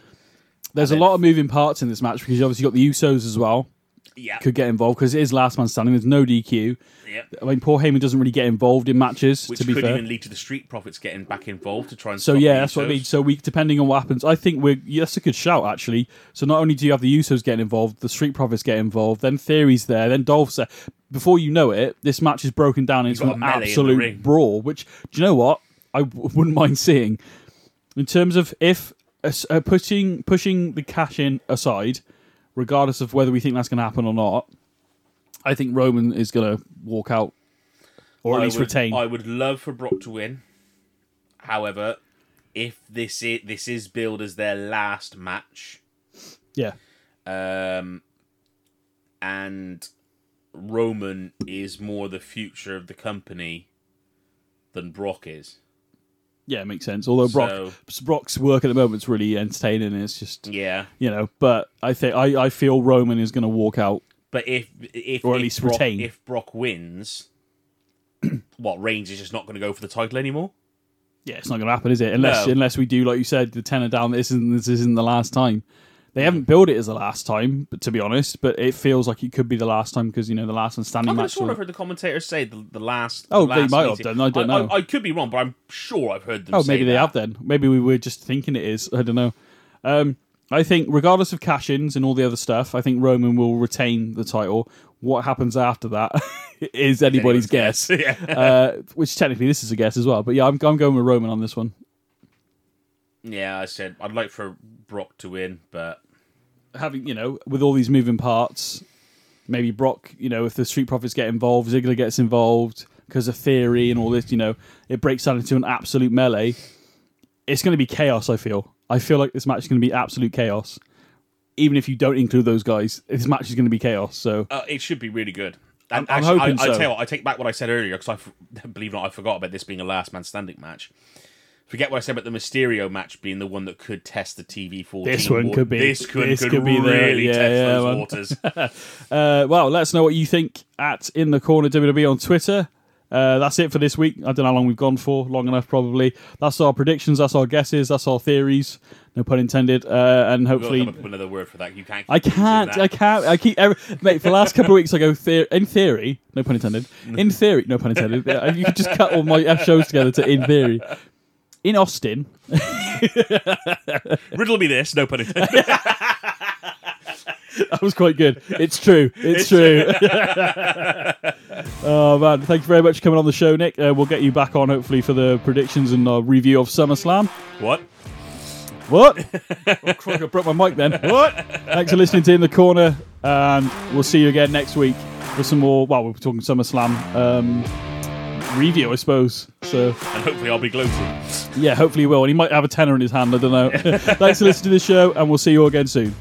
[SPEAKER 3] There's a
[SPEAKER 4] then-
[SPEAKER 3] lot of moving parts in this match because you obviously got the Usos as well.
[SPEAKER 4] Yeah,
[SPEAKER 3] Could get involved because it is last man standing. There's no DQ.
[SPEAKER 4] yeah.
[SPEAKER 3] I mean, Paul Heyman doesn't really get involved in matches.
[SPEAKER 4] Which
[SPEAKER 3] to be
[SPEAKER 4] could
[SPEAKER 3] fair,
[SPEAKER 4] even lead to the Street Profits getting back involved to try and.
[SPEAKER 3] so yeah, that's what I mean. So we, depending on what happens, I think we're yeah, that's a good shout actually. So not only do you have the Usos getting involved, the Street Profits get involved, then Theory's there, then Dolph's there. Before you know it, this match is broken down into an
[SPEAKER 4] melee in
[SPEAKER 3] absolute brawl. Which do you know what I w- wouldn't mind seeing in terms of if uh, uh, pushing pushing the cash in aside, regardless of whether we think that's going to happen or not. I think Roman is going to walk out, or at
[SPEAKER 4] I
[SPEAKER 3] least
[SPEAKER 4] would,
[SPEAKER 3] retain.
[SPEAKER 4] I would love for Brock to win. However, if this is this is billed as their last match,
[SPEAKER 3] Yeah.
[SPEAKER 4] um, and Roman is more the future of the company than Brock is.
[SPEAKER 3] Yeah, it makes sense. Although Brock, Brock's work at the moment is really entertaining. It's just
[SPEAKER 4] Yeah,
[SPEAKER 3] you know, but I think I, I feel Roman is going to walk out.
[SPEAKER 4] but if if
[SPEAKER 3] Or at
[SPEAKER 4] if
[SPEAKER 3] least
[SPEAKER 4] Brock,
[SPEAKER 3] retain.
[SPEAKER 4] if Brock wins, what Reigns is just not going to go for the title anymore?
[SPEAKER 3] Yeah, it's not going to happen, is it? Unless
[SPEAKER 4] No.
[SPEAKER 3] unless we do like you said, the tenor down. This isn't this isn't the last time. They haven't built it as the last time, but to be honest, but it feels like it could be the last time because you know the last one standing
[SPEAKER 4] I'm
[SPEAKER 3] match.
[SPEAKER 4] sure I've heard the commentators say the, the last.
[SPEAKER 3] Oh,
[SPEAKER 4] the
[SPEAKER 3] they
[SPEAKER 4] last
[SPEAKER 3] might have done, I don't know.
[SPEAKER 4] I, could be wrong, but I'm sure I've heard them.
[SPEAKER 3] Oh, maybe they
[SPEAKER 4] that.
[SPEAKER 3] have then. Maybe we were just thinking it is. I don't know. Um, I think, regardless of cash ins and all the other stuff, I think Roman will retain the title. What happens after that is anybody's guess.
[SPEAKER 4] yeah.
[SPEAKER 3] uh, which technically this is a guess as well. But yeah, I'm, I'm going with Roman on this one.
[SPEAKER 4] yeah, I said I'd like for Brock to win, but
[SPEAKER 3] Having, you know, with all these moving parts, maybe Brock, you know, if the Street Profits get involved, Ziggler gets involved because of theory and all this, you know, it breaks down into an absolute melee. It's going to be chaos, I feel. I feel like this match is going to be absolute chaos. Even if you don't include those guys, this match is going to be chaos. So
[SPEAKER 4] uh, it should be really good. And
[SPEAKER 3] I'm
[SPEAKER 4] actually,
[SPEAKER 3] hoping
[SPEAKER 4] I, I tell you what, I take back what I said earlier because I f- believe it or not, I forgot about this being a last man standing match. Forget what I said about the Mysterio match being the one that could test the TV 14.
[SPEAKER 3] This one could be-
[SPEAKER 4] This could,
[SPEAKER 3] this
[SPEAKER 4] could,
[SPEAKER 3] could be the-
[SPEAKER 4] really
[SPEAKER 3] yeah,
[SPEAKER 4] test
[SPEAKER 3] yeah,
[SPEAKER 4] those waters.
[SPEAKER 3] Uh, well, let us know what you think at In the Corner WWE on Twitter. Uh, that's it for this week. I don't know how long we've gone for. Long enough, probably. That's our predictions. That's our guesses. That's our theories. No pun intended. Uh, and
[SPEAKER 4] We've got to
[SPEAKER 3] hopefully,
[SPEAKER 4] come up with another word for that. You can't.
[SPEAKER 3] I can't. I can't. I keep. Every, mate, for the last couple of weeks, I go theor- in theory. No pun intended. In theory. No pun intended. You could just cut all my F shows together to in theory. In Austin,
[SPEAKER 4] Riddle me this. No pun intended.
[SPEAKER 3] That was quite good. It's true. It's, true. oh man, thank you very much for coming on the show, Nick. Uh, we'll get you back on hopefully for the predictions and uh, review of SummerSlam.
[SPEAKER 4] what?
[SPEAKER 3] What? oh, crap, I broke my mic then. What? Thanks for listening to In the Corner, and we'll see you again next week for some more. Well, we're talking SummerSlam um, review, I suppose. So
[SPEAKER 4] And hopefully I'll be gloating.
[SPEAKER 3] yeah, hopefully he will, and he might have a tenner in his hand. I don't know. Thanks for listening to the show, and we'll see you all again soon.